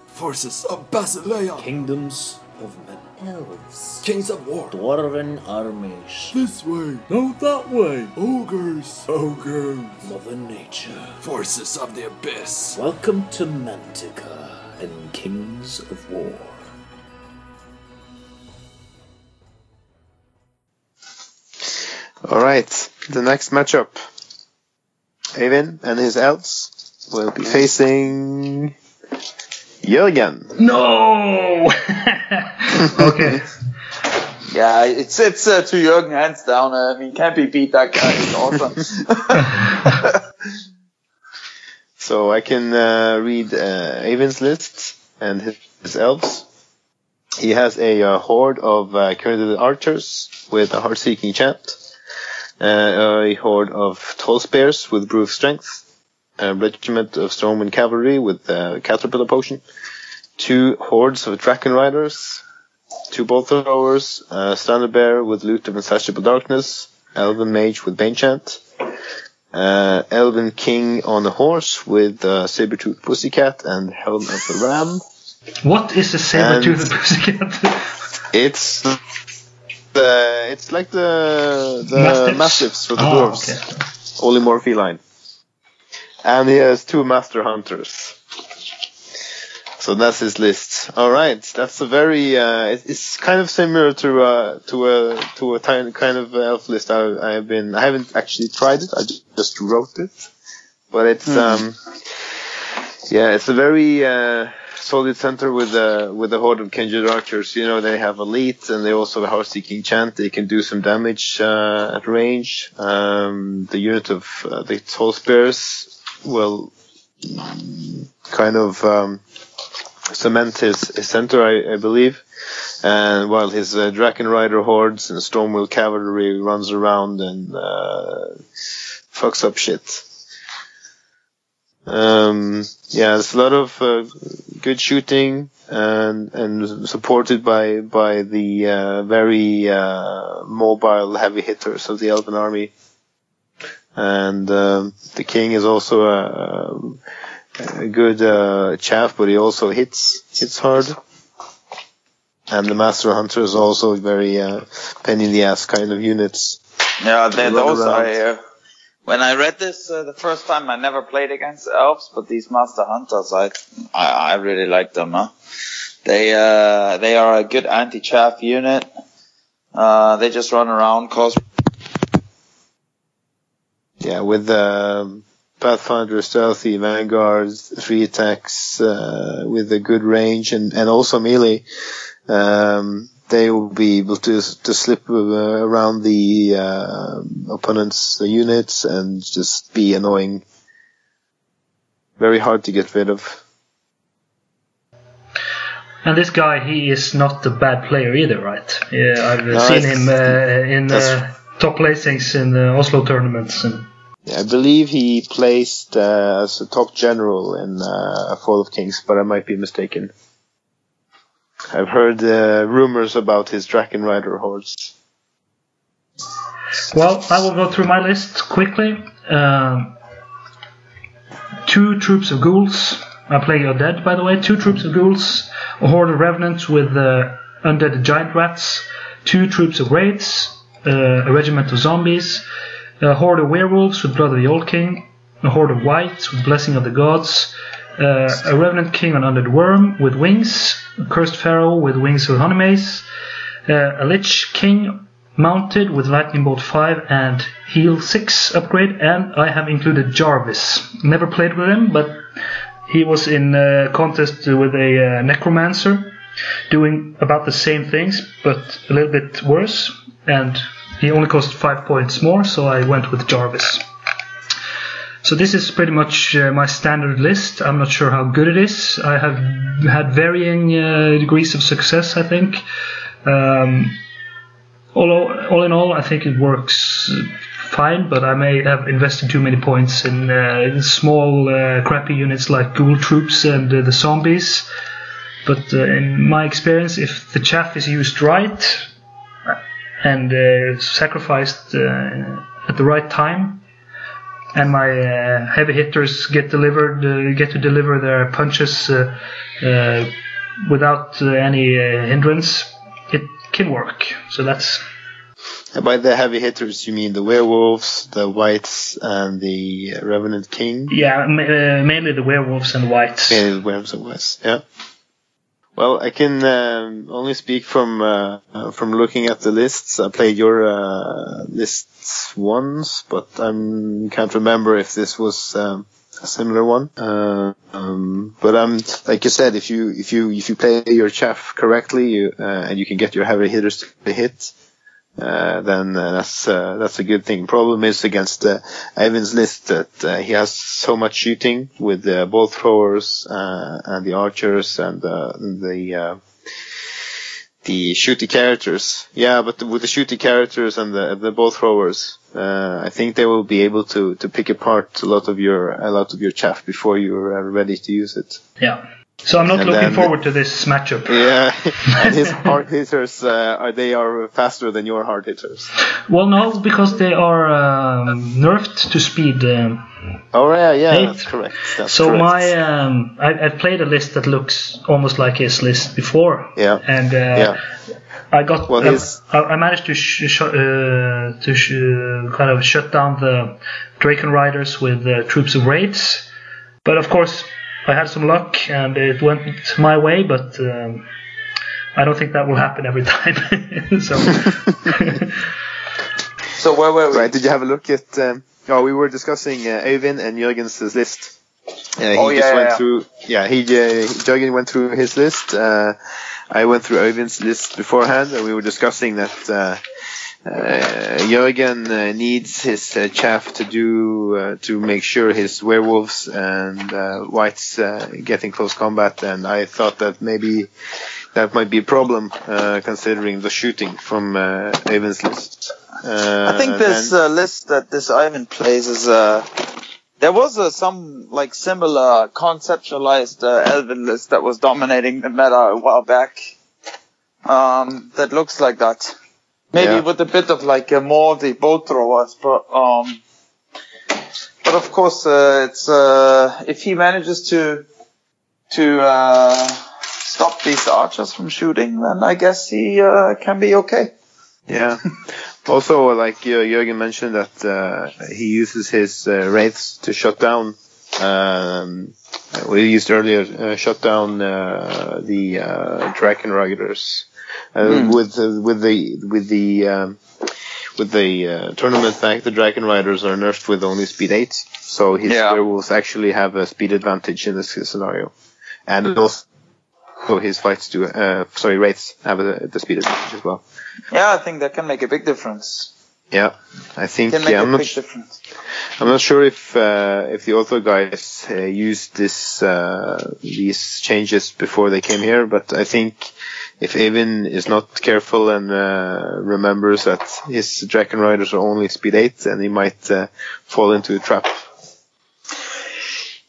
Forces of Basilea, Kingdoms of men. Elves. Kings of War. Dwarven armies. This way, No, that way. ogres, ogres. Mother Nature. Forces of the Abyss. Welcome to Mantica and Kings of War. All right, the next matchup. Avin and his elves will be facing Jürgen. No. okay. Yeah, it's it's uh, to Jürgen hands down. Uh, I mean, can't be beat. That guy is awesome. So I can uh, read uh, Avin's list and his, his elves. He has a uh, horde of uh, kindred archers with a heart-seeking chant, uh, a horde of tall spears with brute strength, a regiment of stormwind cavalry with uh, caterpillar potion, two hordes of dragon riders, two bolt throwers, a standard bear with lute of insatiable darkness, elven mage with bane chant, uh, Elven King on a horse with uh, saber-toothed pussycat and helm of the ram. What is a saber-toothed And- pussycat? It's the it's like the the Mastiffs? mastiffs for the Oh, dwarves, okay. only more feline. And he has two master hunters. So that's his list. All right, that's a very. Uh, it's kind of similar to uh, to a to a tiny kind of elf list. I, I have been. I haven't actually tried it. I just wrote it, but it's um. Yeah, it's a very uh, solid center with a with a horde of Kindred archers. You know, they have elite and they also have heart-seeking chant. They can do some damage uh, at range. Um, the unit of uh, the tall spears will kind of um, cement his, his center, I, I believe. And while his uh, Draken Rider hordes and Stormwind cavalry runs around and uh, fucks up shit. Um, yeah, there's a lot of uh, good shooting and and supported by by the uh, very uh, mobile heavy hitters of the Elven army. And um, the king is also a, a good uh, chaff, but he also hits hits hard. And the master hunter is also very uh, penny in the ass kind of units. Yeah, they, Run those around. I. When I read this uh, the first time, I never played against elves, but these master hunters, I I, I really like them. Huh? They uh, they are a good anti-chaff unit. Uh, they just run around, cause Yeah, with um, Pathfinder, Stealthy, Vanguard, three attacks uh, with a good range and, and also melee, um, they will be able to to slip uh, around the uh, opponent's units and just be annoying. Very hard to get rid of. And this guy, he is not a bad player either, right? Yeah, I've No, seen him uh, in uh, top placings in the Oslo tournaments. And Yeah, I believe he placed uh, as a top general in uh, Fall of Kings, but I might be mistaken. I've heard uh, rumors about his Draken Rider hordes. well, I will go through my list quickly. Um, two troops of ghouls. I play undead, by the way. Two troops of ghouls, a horde of revenants with uh, undead giant rats, two troops of wraiths, uh, a regiment of zombies, a horde of werewolves with blood of the old king, a horde of wights with blessing of the gods, uh, a revenant king on undead worm with wings, a cursed pharaoh with wings of Honeymaze, uh, a lich king mounted with lightning bolt 5 and heal 6 upgrade, and I have included Jarvis. Never played with him, but he was in a contest with a uh, necromancer doing about the same things but a little bit worse and he only cost 5 points more so I went with Jarvis. So this is pretty much uh, my standard list. I'm not sure how good it is. I have had varying uh, degrees of success, I think. Um, all, all in all, I think it works fine, but I may have invested too many points in, uh, in small, uh, crappy units like ghoul troops and uh, the zombies. But uh, in my experience, if the chaff is used right and sacrificed at the right time, and my uh, heavy hitters get delivered, uh, get to deliver their punches uh, uh, without uh, any uh, hindrance, it can work. So that's And by the heavy hitters, you mean the werewolves, the wights, and the revenant king. yeah, ma- uh, mainly the werewolves and the wights. Yeah, the werewolves and wights. Yeah. Well, I can um, only speak from uh, from looking at the lists. I played your uh, lists once, but I can't remember if this was um, a similar one. Uh, um, but um, like you said, if you if you if you play your chaff correctly, you, uh, and you can get your heavy hitters to hit, uh, then uh, that's uh, that's a good thing. Problem is against uh, Ivan's list that uh, he has so much shooting with the bolt throwers uh, and the archers and uh, the uh, the shooty characters. Yeah, but with the shooty characters and the the bolt throwers, uh, I think they will be able to to pick apart a lot of your a lot of your chaff before you're uh, ready to use it. Yeah. So I'm not And looking then- forward to this matchup. Yeah, and his hard hitters uh, are they are faster than your hard hitters. Well, no, because they are um, nerfed to speed. Um, Oh yeah, yeah, Eight. that's correct. That's so correct. my um, I, I've played a list that looks almost like his list before. Yeah. And uh, Yeah. I got Well, um, his- I, I managed to sh- sh- uh, to sh- kind of shut down the Draken Riders with uh, troops of raids, but of course I had some luck and it went my way. But um, I don't think that will happen every time. so So where were we? Right, did you have a look at? Um, oh, we were discussing uh, Øyvind and Jürgen's list. Uh, he Oh, yeah, just went yeah. through. Yeah, he uh, Jürgen went through his list. Uh, I went through Øyvind's list beforehand, and we were discussing that. Uh, Jürgen uh, needs his uh, chaff to do uh, to make sure his werewolves and uh, wights uh, get in close combat, and I thought that maybe that might be a problem uh, considering the shooting from uh, Øyvind's list. I think this uh, list that this Ivan plays is uh, there was uh, some like similar conceptualized uh, Elven list that was dominating the meta a while back. Um, that looks like that. Maybe Yeah. with a bit of like uh, more of the bolt throwers, but um, but of course uh, it's uh, if he manages to to uh, stop these archers from shooting, then I guess he uh, can be okay. Yeah. also, like uh, Jürgen mentioned, that uh, he uses his uh, wraiths to shut down. Um, we used earlier uh, shut down uh, the uh, Draken Riders uh, Hmm. with uh, with the with the um, with the uh, tournament back. The Dragon Riders are nerfed with only speed eight, so his Yeah. werewolves actually have a speed advantage in this scenario, and also his fights do. Uh, sorry, wraiths have a, the speed advantage as well. Yeah, I think that can make a big difference. Yeah, I think Can make yeah, a I'm not sh- difference. I'm not sure if uh, if the author guys uh, used this uh, these changes before they came here, but I think if Avin is not careful and uh, remembers that his Dragon Riders are only speed eight, then he might uh, fall into a trap.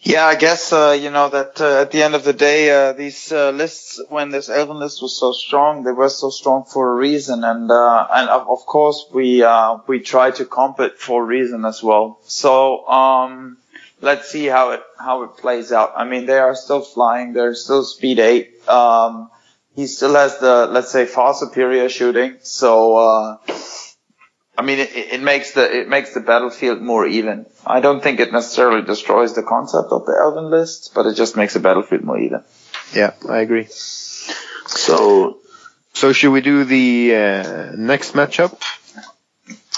Yeah, I guess uh, you know that uh, at the end of the day, uh, these uh, lists, when this Elven list was so strong, they were so strong for a reason, and and of, course we we try to comp it for a reason as well. So um, let's see how it how it plays out. I mean, they are still flying, they're still speed eight. Um, he still has the let's say far superior shooting, so. Uh, I mean, it, it makes the it makes the battlefield more even. I don't think it necessarily destroys the concept of the Elven list, but it just makes the battlefield more even. Yeah, I agree. So So should we do the uh, next matchup?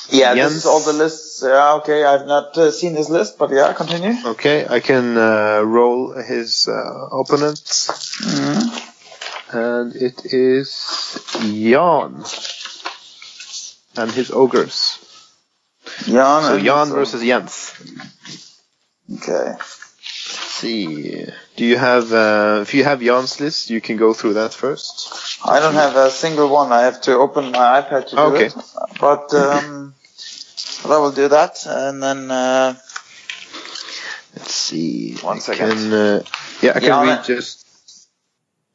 yeah, Jens? this is all the lists. Yeah, okay. I've not uh, seen this list, but yeah, continue. Okay, I can uh, roll his uh, opponent, and it is Jan and his ogres. Jan. So Jan versus Jens. Okay. Let's see, do you have? Uh, if you have Jan's list, you can go through that first. I don't have a single one. I have to open my iPad to do Okay. it. But um, but I will do that, and then uh, Let's see. One second. Can, uh, yeah, I can Jan- read just.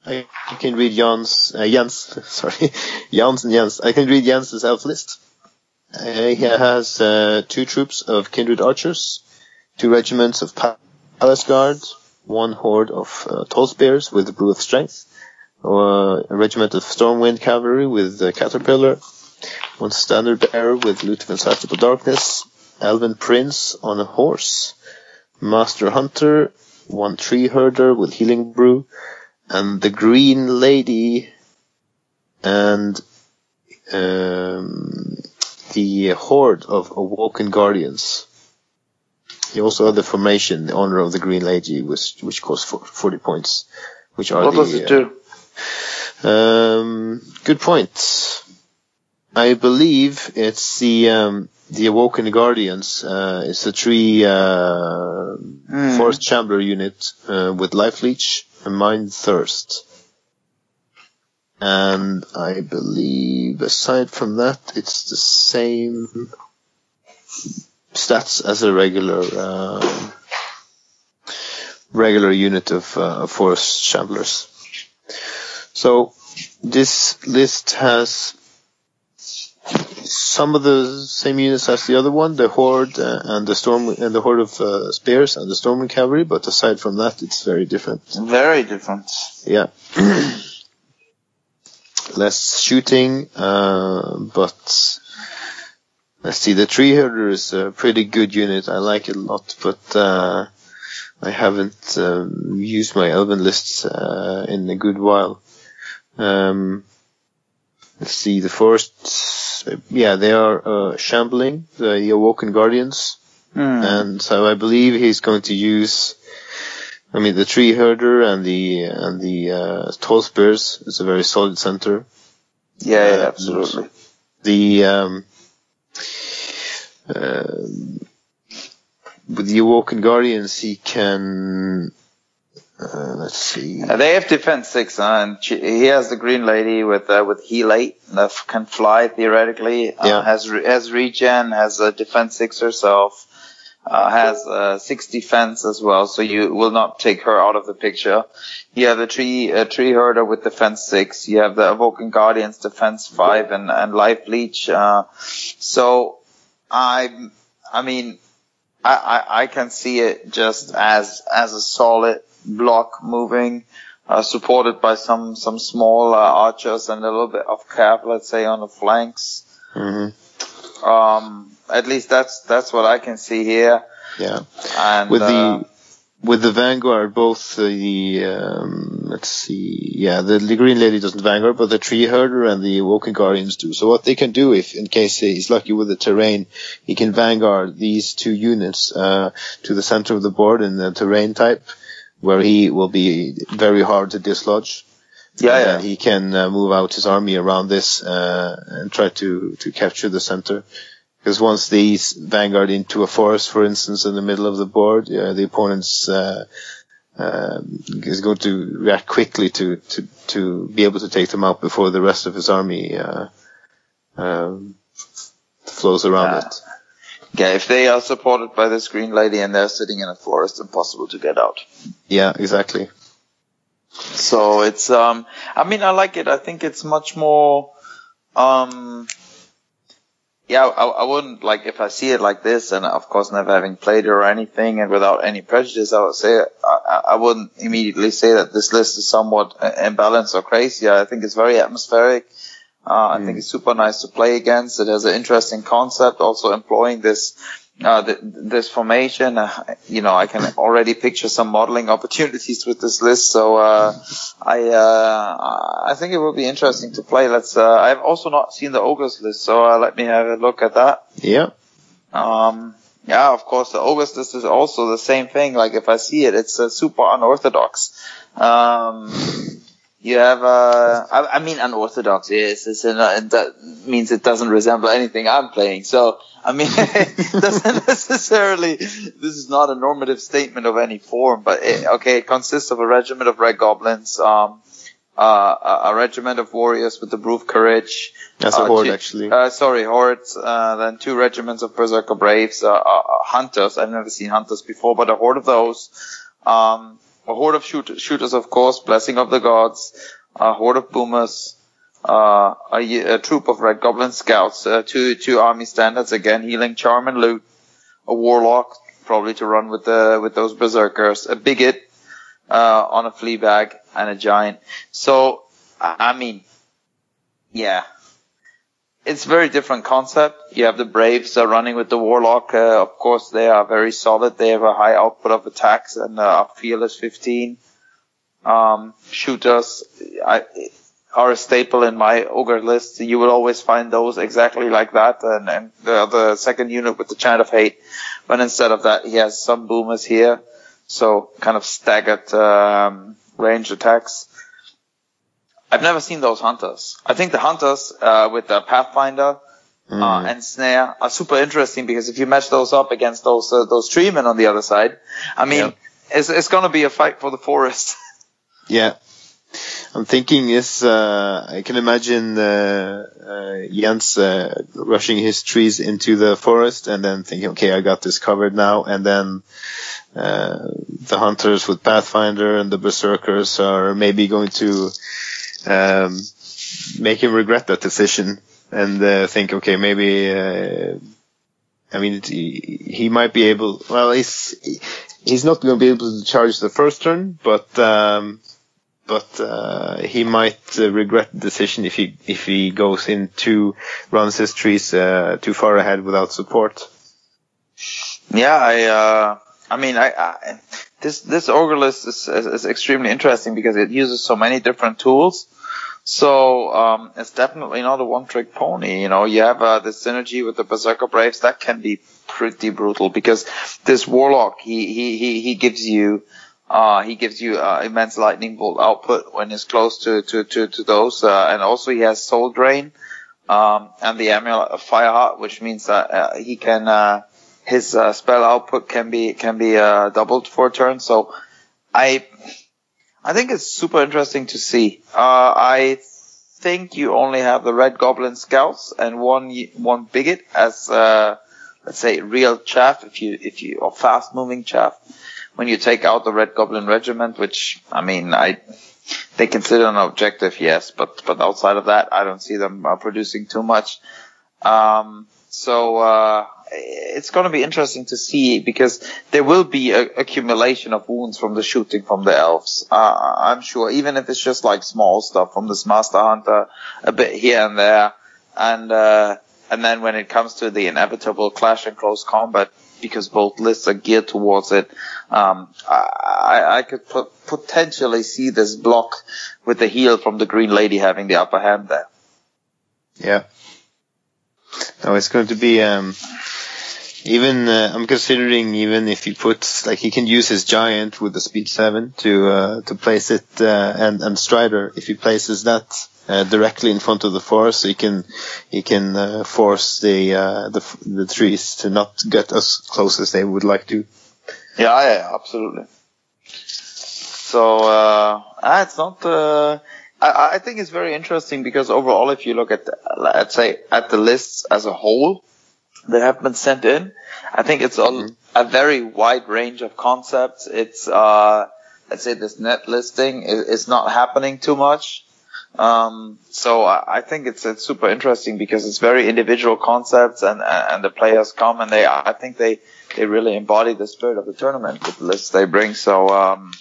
I can read Jan's, uh, Jens, sorry, Jans and Jens. I can read Jens' elf list. Uh, he has uh, two troops of kindred archers, two regiments of pa- palace guard, one horde of uh, tall spears with brew of strength, uh, a regiment of stormwind cavalry with uh, caterpillar, one standard bearer with lute of insatiable darkness, elven prince on a horse, master hunter, one tree herder with healing brew, and the green lady, and um, the horde of awoken guardians. He also had the formation, the honor of the green lady, which which costs forty points, which are what the does it do? um, good point. I believe it's the um, the Awoken Guardians. Uh, it's a three uh, Hmm. forest shambler unit uh, with life leech mind thirst. And I believe, aside from that, it's the same stats as a regular uh, regular unit of uh, forest shamblers. So this list has some of the same units as the other one, the horde uh, and the storm and the horde of uh, spears and the storming cavalry. But aside from that, it's very different. Very different. Yeah, less shooting, uh, but let's see. The tree herder is a pretty good unit. I like it a lot, but uh, I haven't um, used my elven lists uh, in a good while. Um, let's see, the first, uh, yeah, they are uh, shambling, the Awoken Guardians, Hmm. and so I believe he's going to use, I mean, the Tree Herder and the and the uh, Tall Spears is a very solid center. Yeah, yeah, Uh, absolutely. The um, um with the Awoken Guardians, he can. Uh, let's see. They have defense six, and he has the green lady with uh, with heal eight that can fly theoretically. Uh, Yeah. Has re- has regen, has a defense six herself, uh, has uh, six defense as well. So you will not take her out of the picture. You have the tree uh, tree herder with defense six. You have the Awoken Guardians defense five and and life leech. Uh, so I I mean I, I I can see it just as as a solid block moving, uh, supported by some some small uh, archers and a little bit of cap, let's say, on the flanks. hmm Um, at least that's that's what I can see here. Yeah. And with uh, the with the Vanguard, both the um, let's see, yeah, the, the Green Lady doesn't Vanguard, but the Tree Herder and the Awoken Guardians do. So what they can do, if in case he's lucky with the terrain, he can Vanguard these two units uh, to the center of the board in the terrain type, where he will be very hard to dislodge. yeah, And yeah, he can uh, move out his army around this uh, and try to to capture the center. Because once these vanguard into a forest, for instance, in the middle of the board, uh, the opponent's uh, um is going to react quickly to, to to be able to take them out before the rest of his army uh, um, flows around it. Yeah. If they are supported by this green lady and they're sitting in a forest, impossible to get out. Yeah, exactly. So it's um I mean I like it. I think it's much more um yeah, I, I wouldn't like if I see it like this, and of course never having played it or anything, and without any prejudice, I would say I, I wouldn't immediately say that this list is somewhat uh, imbalanced or crazy. I think it's very atmospheric. Uh, I think it's super nice to play against. It has an interesting concept, also employing this uh, th- this formation. Uh, you know, I can already picture some modeling opportunities with this list. So uh, I uh, I think it will be interesting to play. Let's. Uh, I've also not seen the ogres list, so uh, let me have a look at that. Yeah. Um, yeah, of course, the ogres list is also the same thing. Like if I see it, it's uh, super unorthodox. Um, you have, uh, I, I mean, unorthodox. Yes, it's an, uh, that means it doesn't resemble anything I'm playing. So, I mean, it doesn't necessarily. This is not a normative statement of any form, but it, okay, it consists of a regiment of red goblins, um, uh, a, a regiment of warriors with the Broof courage. That's a uh, horde, two- actually. Uh, sorry, hordes. Uh, then two regiments of berserker braves, uh, uh, uh, hunters. I've never seen hunters before, but a horde of those. Um, a horde of shoot- shooters, of course, blessing of the gods. A horde of boomers. Uh, a, a troop of red goblin scouts. Uh, two two army standards again, healing, charm, and loot. A warlock, probably to run with the with those berserkers. A biggit uh, on a flea bag, and a giant. So, I mean, yeah, it's very different concept. You have the Braves uh, running with the Warlock. Uh, of course, they are very solid. They have a high output of attacks and uh, upfield is 15. Um, shooters I, are a staple in my ogre list. You will always find those exactly like that. And, and the, the second unit with the Chant of Hate. But instead of that, he has some boomers here. So kind of staggered um, range attacks. I've never seen those hunters. I think the hunters uh, with the Pathfinder uh, and Snare are super interesting because if you match those up against those uh, those treemen on the other side, I mean, Yep. it's it's going to be a fight for the forest. Yeah. I'm thinking is uh, I can imagine uh, uh, Jens uh, rushing his trees into the forest and then thinking, okay, I got this covered now, and then uh, the hunters with Pathfinder and the berserkers are maybe going to um, make him regret that decision and uh, think, okay, maybe. Uh, I mean, he, he might be able. Well, he's he's not going to be able to charge the first turn, but um, but uh, he might uh, regret the decision if he if he goes in into runs his trees uh, too far ahead without support. Yeah, I, uh, I mean, I, I this this ogre list is, is, is extremely interesting because it uses so many different tools. So um, it's definitely not a one-trick pony. You know, you have uh, the synergy with the Berserker Braves that can be pretty brutal because this Warlock he he he, he gives you. Uh, he gives you uh, immense lightning bolt output when he's close to to to, to those, uh, and also he has soul drain, um, and the amulet of Fireheart, which means that uh, he can uh, his uh, spell output can be can be uh, doubled for a turn. So I I think it's super interesting to see. Uh, I think you only have the Red Goblin Scouts and one one biggit as uh, let's say real chaff if you if you or fast moving chaff. When you take out the Red Goblin Regiment, which I mean I they consider an objective, yes, but but outside of that, I don't see them uh, producing too much. Um, so uh, it's going to be interesting to see because there will be a accumulation of wounds from the shooting from the elves. Uh, I'm sure, even if it's just like small stuff from this Master Hunter, a bit here and there, and uh, and then when it comes to the inevitable clash and close combat, because both lists are geared towards it, um, I, I could pot- potentially see this block with the heal from the Green Lady having the upper hand there. Yeah. No, it's going to be um, even. Uh, I'm considering even if he puts like he can use his giant with the speed seven to uh, to place it uh, and and Strider if he places that uh, directly in front of the forest, he can he can uh, force the uh, the the trees to not get as close as they would like to. Yeah, yeah, absolutely. So uh, ah, it's not. I, I think it's very interesting because overall, if you look at, the, let's say, at the lists as a whole that have been sent in, I think it's a, a very wide range of concepts. It's uh, let's say this net listing is, is not happening too much. Um, so I, I think it's it's super interesting because it's very individual concepts and and the players come and they I think they they really embody the spirit of the tournament with the lists they bring. So um,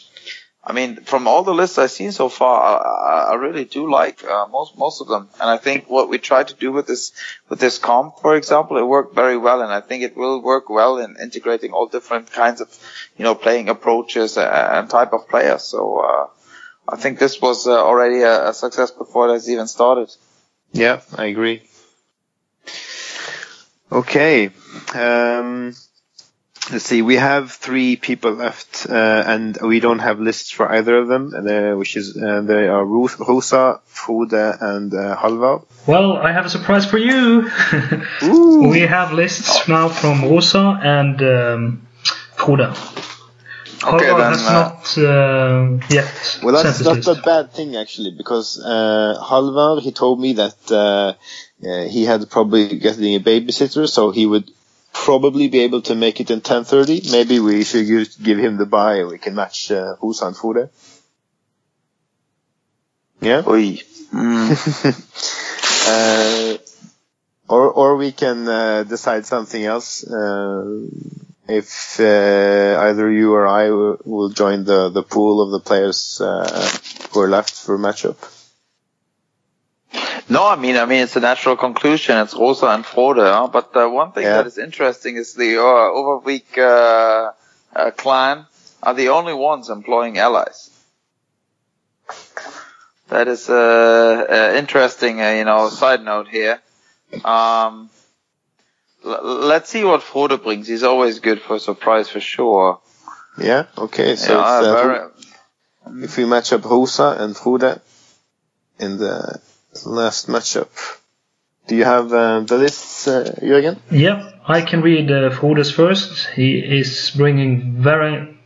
I mean, from all the lists I've seen so far, I, I really do like uh, most most of them. And I think what we tried to do with this with this comp, for example, it worked very well. And I think it will work well in integrating all different kinds of, you know, playing approaches and type of players. So uh, I think this was uh, already a, a success before it has even started. Yeah, I agree. Okay. Um, let's see. We have three people left, uh, and we don't have lists for either of them. Uh, which is uh, they are Ruth, Rosa, Frode, and uh, Halvard. Well, I have a surprise for you. Ooh. we have lists now from Rosa and um, Frode. Okay, Halvard then, has uh, not uh, yet Well, that's sent his not a bad thing actually, because uh, Halvard he told me that uh, uh, he had probably getting a babysitter, so he would probably be able to make it in 10:30. Maybe we should use, give him the buy, and we can match uh, Rosa and Frode. Yeah. Oy. Mm. uh, or or we can uh, decide something else. Uh, if uh, either you or I will will join the, the pool of the players uh, who are left for matchup. No, I mean, I mean, it's a natural conclusion. It's Rosa and Frode. Huh? But uh, one thing Yeah. that is interesting is the uh, Overweek uh, uh, clan are the only ones employing allies. That is uh, uh, interesting. Uh, you know, side note here. Um, l- let's see what Frode brings. He's always good for a surprise for sure. Yeah. Okay. So Yeah, very- if we match up Rosa and Frode in the last matchup, do you have uh, the lists, uh, Jürgen? Yeah, I can read uh, Frode's first. He is bringing Varan...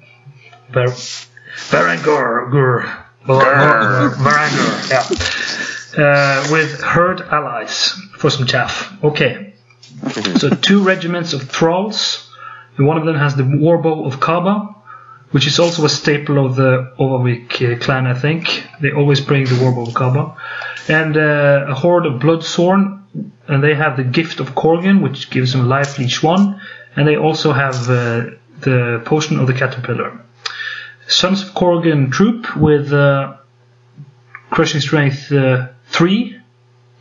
Var... Varangur... Gur. Var- Varangur, yeah. Uh, with herd allies for some chaff. Okay. so two regiments of thralls. One of them has the warbow of Kaba, which is also a staple of the Overweek uh, clan, I think. They always bring the warbow of Kaba. And uh, a horde of Bloodsworn, and they have the gift of Korgaan, which gives them life each one, and they also have uh, the potion of the caterpillar. Sons of Korgaan troop with uh, crushing strength uh, 3,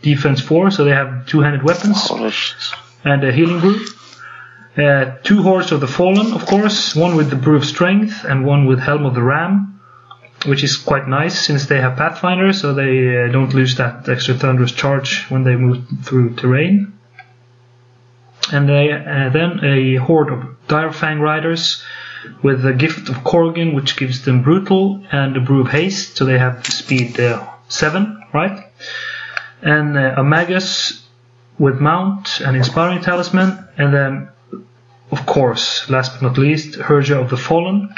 defense 4, so they have two-handed weapons Holy and a healing brew. Uh, two hordes of the fallen, of course, one with the brew of strength and one with helm of the ram, which is quite nice since they have pathfinder, so they uh, don't lose that extra thunderous charge when they move through terrain. And they, uh, then a horde of Direfang riders with the gift of Korgaan, which gives them brutal and a brew of haste, so they have speed uh, seven, right? And uh, a magus with mount and inspiring talisman, and then, of course, last but not least, Herja of the Fallen.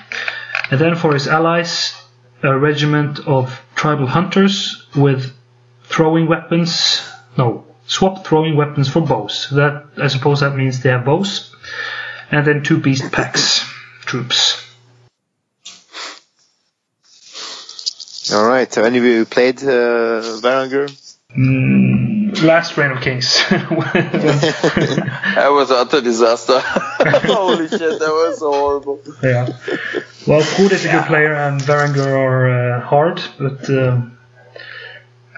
And then for his allies, a regiment of tribal hunters with throwing weapons. No, swap throwing weapons for bows. That I suppose that means they have bows. And then two beast packs troops. All right. Have any of you played uh, Varangur? Mm, last reign of kings. That was utter disaster. Holy shit, that was so horrible. Yeah. Well, Frode is a good player and Varangur are uh, hard, but um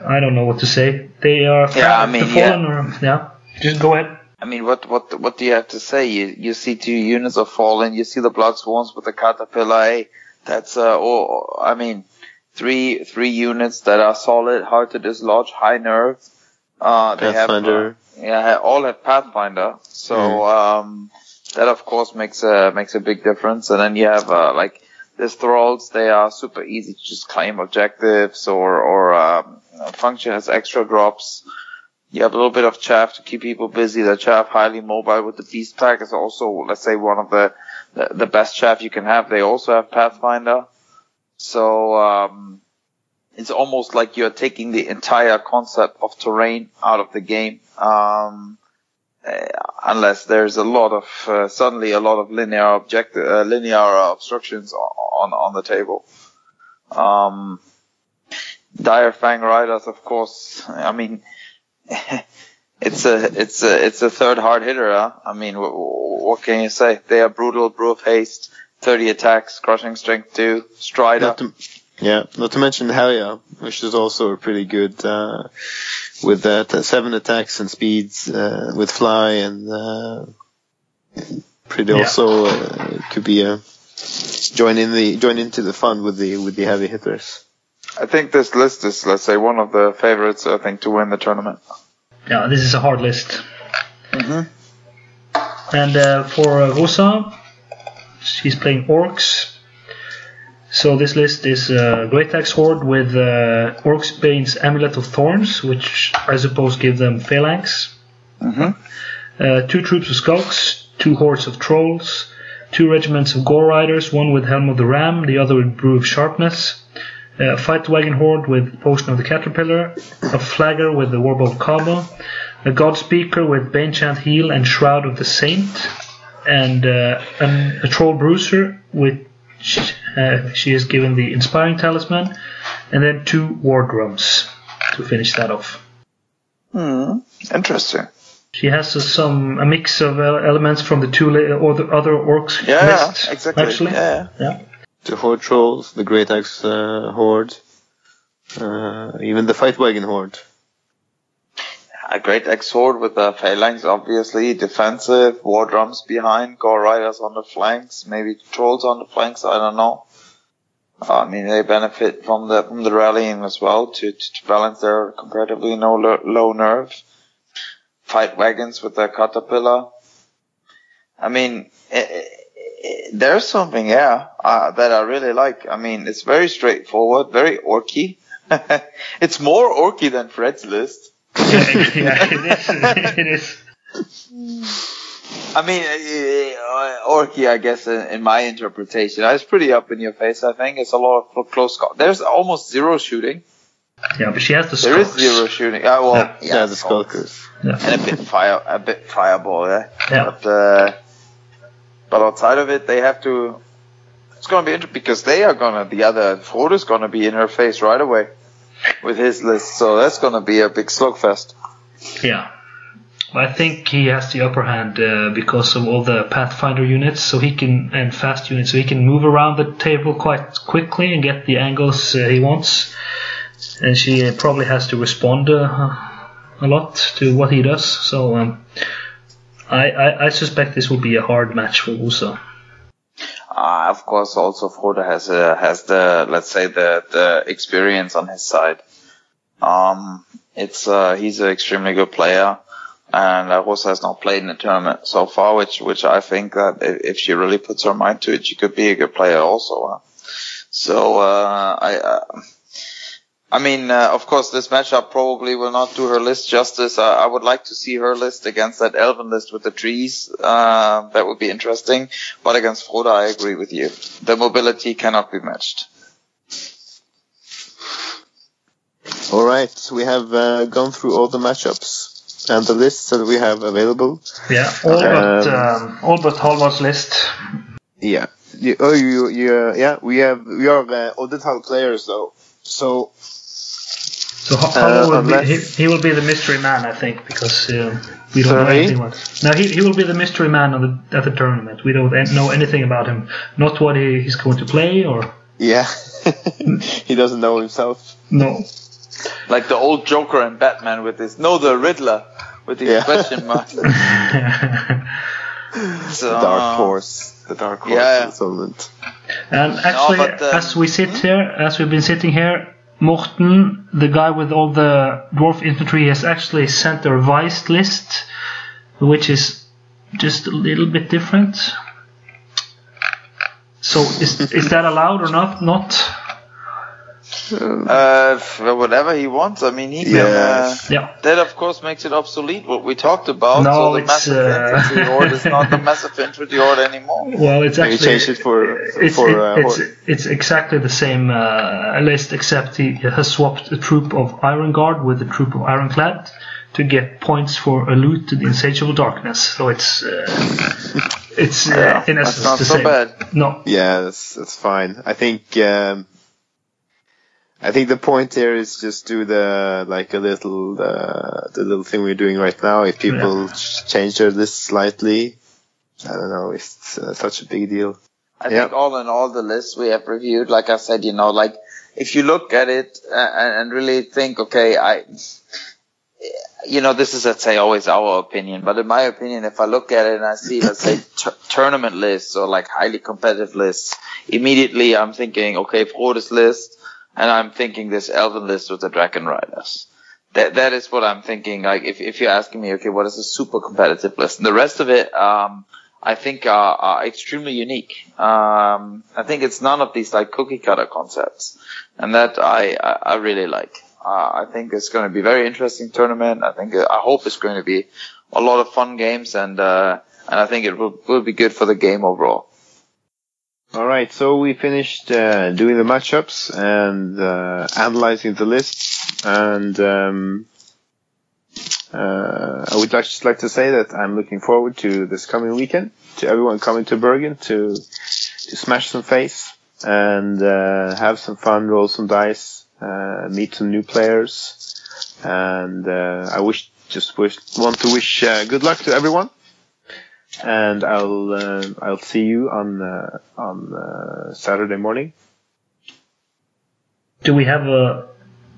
I don't know what to say. They are Yeah, I mean, are yeah. Just go ahead. I mean, what what what do you have to say? You you see two units of fallen. You see the blood swarms with the caterpillar. Hey, that's uh, oh, I mean, three three units that are solid, hard to dislodge, high nerve. Uh, they have uh, yeah, all have Pathfinder. So um, that of course makes a makes a big difference. And then you have uh, like these thralls. They are super easy to just claim objectives or or um, function as extra drops. You have a little bit of chaff to keep people busy. The chaff highly mobile with the beast pack is also, let's say, one of the the, the best chaff you can have. They also have Pathfinder, so um, it's almost like you're taking the entire concept of terrain out of the game. Um, uh, unless there's a lot of uh, suddenly a lot of linear object uh, linear obstructions on on the table. Um, Direfang Riders, of course. I mean, it's a it's a it's a third hard hitter. Huh? I mean, wh- wh- what can you say? They are brutal, brew of haste, 30 attacks, crushing strength 2, strider. Not to, yeah, not to mention Helia, which is also pretty good uh, with that uh, seven attacks and speeds uh, with fly and uh, pretty Yeah. also uh, could be a join in the join into the fun with the with the heavy hitters. I think this list is, let's say, one of the favorites, I think, to win the tournament. Yeah, this is a hard list. Mm-hmm. And uh, for uh, Rosa, she's playing Orcs. So this list is uh, Great Axe Horde with uh, Orcs Bane's Amulet of Thorns, which I suppose give them phalanx. Mm-hmm. Uh, two troops of Skulks, two hordes of Trolls, two regiments of Gore Riders, one with Helm of the Ram, the other with Brew of Sharpness, a Fight Wagon Horde with Potion of the Caterpillar, a Flaggit with the Warbolt Cabo, a God Speaker with Banechant Heal and Shroud of the Saint, and uh, an, a Troll Bruiser which uh, she is given the Inspiring Talisman, and then two War Drums to finish that off. Hmm. Interesting. She has uh, some a mix of uh, elements from the two li- or the other orcs Yeah, list. exactly. Actually, Yeah. yeah. The horde trolls, the great axe uh, horde, uh, even the fight wagon horde. A great axe horde with the phalanx, obviously defensive, war drums behind, gore riders on the flanks, maybe trolls on the flanks. I don't know. I mean, they benefit from the from the rallying as well to to, to balance their comparatively low low nerve. Fight wagons with the caterpillar. I mean, eh, eh, eh, there's something yeah uh, that I really like. I mean, it's very straightforward, very orky. it's more orky than Fred's list. Yeah, it is. It is. I mean, uh, Orky, I guess, in, in my interpretation, it's pretty up in your face. I think it's a lot of close call. There's almost zero shooting. Yeah, but she has the There is zero shooting. Uh, well, Yeah. yeah, Yeah, the skulkers. and a bit fire, a bit fireball. Yeah, Yeah. but uh, but outside of it, they have to. It's gonna be interesting because they are gonna. The other Frode's gonna be in her face right away with his list. So that's gonna be a big slugfest. Yeah. I think he has the upper hand uh, because of all the Pathfinder units, so he can and fast units, so he can move around the table quite quickly and get the angles uh, he wants. And she uh, probably has to respond uh, a lot to what he does. So um, I, I I suspect this will be a hard match for Uso. Uh, of course, also Frode has uh, has the let's say the the experience on his side. Um, it's uh, he's an extremely good player, and uh, Rosa has not played in the tournament so far, which which I think that if, she really puts her mind to it, she could be a good player also. Uh. So uh, I. I mean, uh, of course, this matchup probably will not do her list justice. Uh, I would like to see her list against that Elven list with the trees. Uh, that would be interesting. But against Frode, I agree with you. The mobility cannot be matched. All right, we have uh, gone through all the matchups and the lists that we have available. Yeah, all but Um, um, all but Halvard's list. Yeah. You, oh, you, you, uh, yeah. We have we are uh, Odethal players though, so So Ho- Halvard will be, he, he will be the mystery man, I think, because uh, we don't know Sorry? anything about. No, he, he will be the mystery man on the, at the tournament. We don't an- know anything about him, not what he, he's going to play or yeah, he doesn't know himself. no. Like the old Joker and Batman with this, no, the Riddler with these Yeah. question marks. So, The dark horse, the dark horse Yeah. of the tournament. And actually, but, um, as we sit here, as we've been sitting here, Morten, the guy with all the dwarf infantry, has actually sent a revised list, which is just a little bit different. So is is that allowed or not? Not. Uh, f- whatever he wants. I mean, he can. Yeah. Uh, Yeah. that of course makes it obsolete. What we talked about. No, so the it's, massive uh, infantry horde is not the massive infantry horde anymore. Well, it's Maybe actually change it for it's, for it- uh, it's, it's exactly the same uh, list, except he has swapped a troop of Iron Guard with a troop of Ironclad to get points for a Lute to the Insatiable Darkness. So it's uh, it's uh, Yeah, in that's essence not the so same. bad. No, Yeah, that's that's fine. I think um, I think the point here is just do the like a little uh, the little thing we're doing right now. If people ch- change their list slightly, I don't know if it's uh, such a big deal. I Yeah. think all in all, the lists we have reviewed, like I said, you know, like if you look at it uh, and, and really think, okay, I, you know, this is, let's say, always our opinion, but in my opinion, if I look at it and I see, let's say, tur tournament lists or like highly competitive lists, immediately I'm thinking, okay, Frode's list, and I'm thinking this Elven list with the Dragon Riders. That, that is what I'm thinking. Like, if, if you're asking me, okay, what is a super competitive list? And the rest of it, um, I think are, are extremely unique. Um, I think it's none of these like cookie cutter concepts, and that I I, I really like. Uh, I think it's going to be a very interesting tournament. I think I hope it's going to be a lot of fun games, and uh, and I think it will will be good for the game overall. All right, so we finished uh, doing the matchups and uh, analyzing the lists, and um, uh, I would like- just like to say that I'm looking forward to this coming weekend. To everyone coming to Bergen to to smash some face and uh, have some fun, roll some dice, uh, meet some new players, and uh, I wish just wish want to wish good luck to everyone and I'll uh, I'll see you on uh, on uh, Saturday morning. Do we have a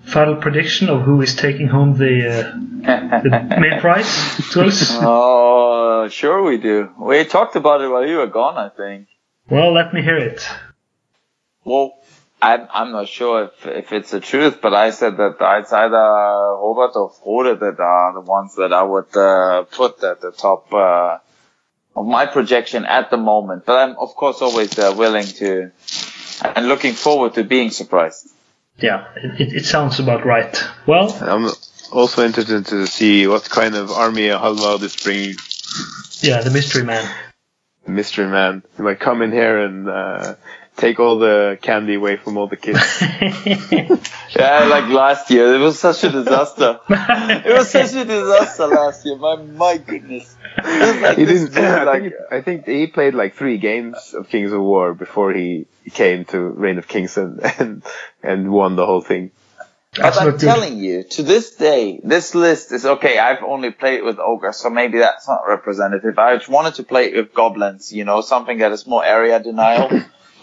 final prediction of who is taking home the uh, the main prize? Truls? oh, sure we do. We talked about it while you were gone, I think. Well, let me hear it. Well, I'm, I'm not sure if, if it's the truth, but I said that it's either Robert or Frode that are the ones that I would uh, put at the top uh, of my projection at the moment. But I'm of course always uh, willing to and looking forward to being surprised. Yeah, it, it, it sounds about right. Well, I'm also interested to see what kind of army Halvard is bringing. yeah, the mystery man. Mystery Man, he might come in here and uh, take all the candy away from all the kids. Yeah, like last year, it was such a disaster. it was such a disaster last year. My my goodness. Like he didn't. dude, I, like, think, I think he played like three games of Kings of War before he came to Reign of Kings and and, and won the whole thing. That's But I'm good. telling you, to this day, this list is okay. I've only played with ogres, so maybe that's not representative. I just wanted to play it with goblins, you know, something that is more area denial.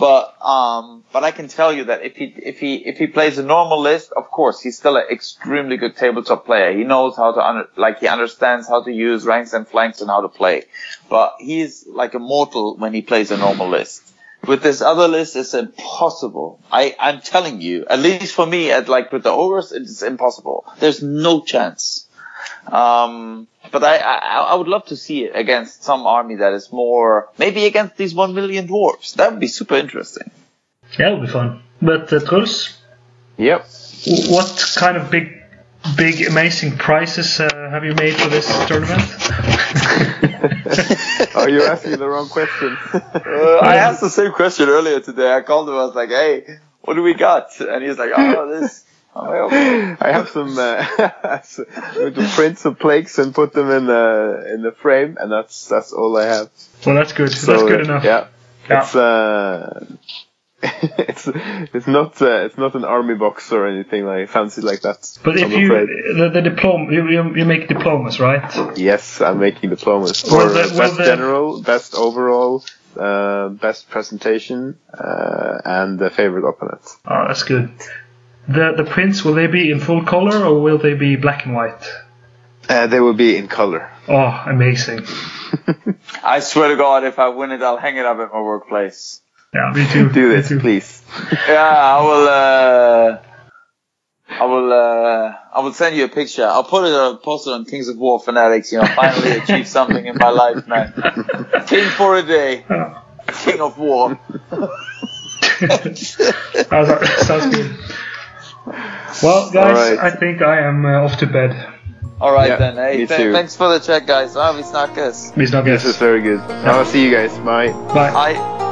But um, but I can tell you that if he if he if he plays a normal list, of course, he's still an extremely good tabletop player. He knows how to like he understands how to use ranks and flanks and how to play. But he's like a mortal when he plays a normal list. With this other list, it's impossible. I, I'm telling you, at least for me, at like with the ogres, it's impossible. There's no chance. Um, but I, I, I would love to see it against some army that is more, maybe against these one million dwarves. That would be super interesting. Yeah, it'll be fun. But uh, Truls, Yep. what kind of big, big, amazing prizes uh, have you made for this tournament? Are you asking the wrong question? Uh, I asked the same question earlier today. I called him. I was like, "Hey, what do we got?" And he's like, "Oh, this." I'm okay. I have some uh, so- I'm going to print some plaques and put them in the in the frame, and that's that's all I have. well, that's good. So that's good enough. yeah, Yeah. it's uh, it's it's not uh, it's not an army box or anything like fancy like that. But if I'm you afraid. the, the diploma, you, you, you make diplomas, right? yes, I'm making diplomas for Will the- will best the- general, best overall, uh, best presentation, uh, and the favorite opponent. Oh, that's good. The the prints will they be in full color or will they be black and white? Uh, they will be in color. Oh, amazing. I swear to God, if I win it, I'll hang it up at my workplace. Yeah, me too. Do this, too. please. Yeah, I will. Uh, I will. Uh, I will send you a picture. I'll put it. Uh, post it on Kings of War Fanatics. You know, finally achieved something in my life, man. King for a day. Oh, King of War. that sounds good. Well, guys, Alright. I think I am uh, off to bed. All right Yeah, then. Hey, me th- too. thanks for the check, guys. Ah, vi snackas. Vi snakkes. This is very good. I'll see you guys. Bye. Bye. Hej.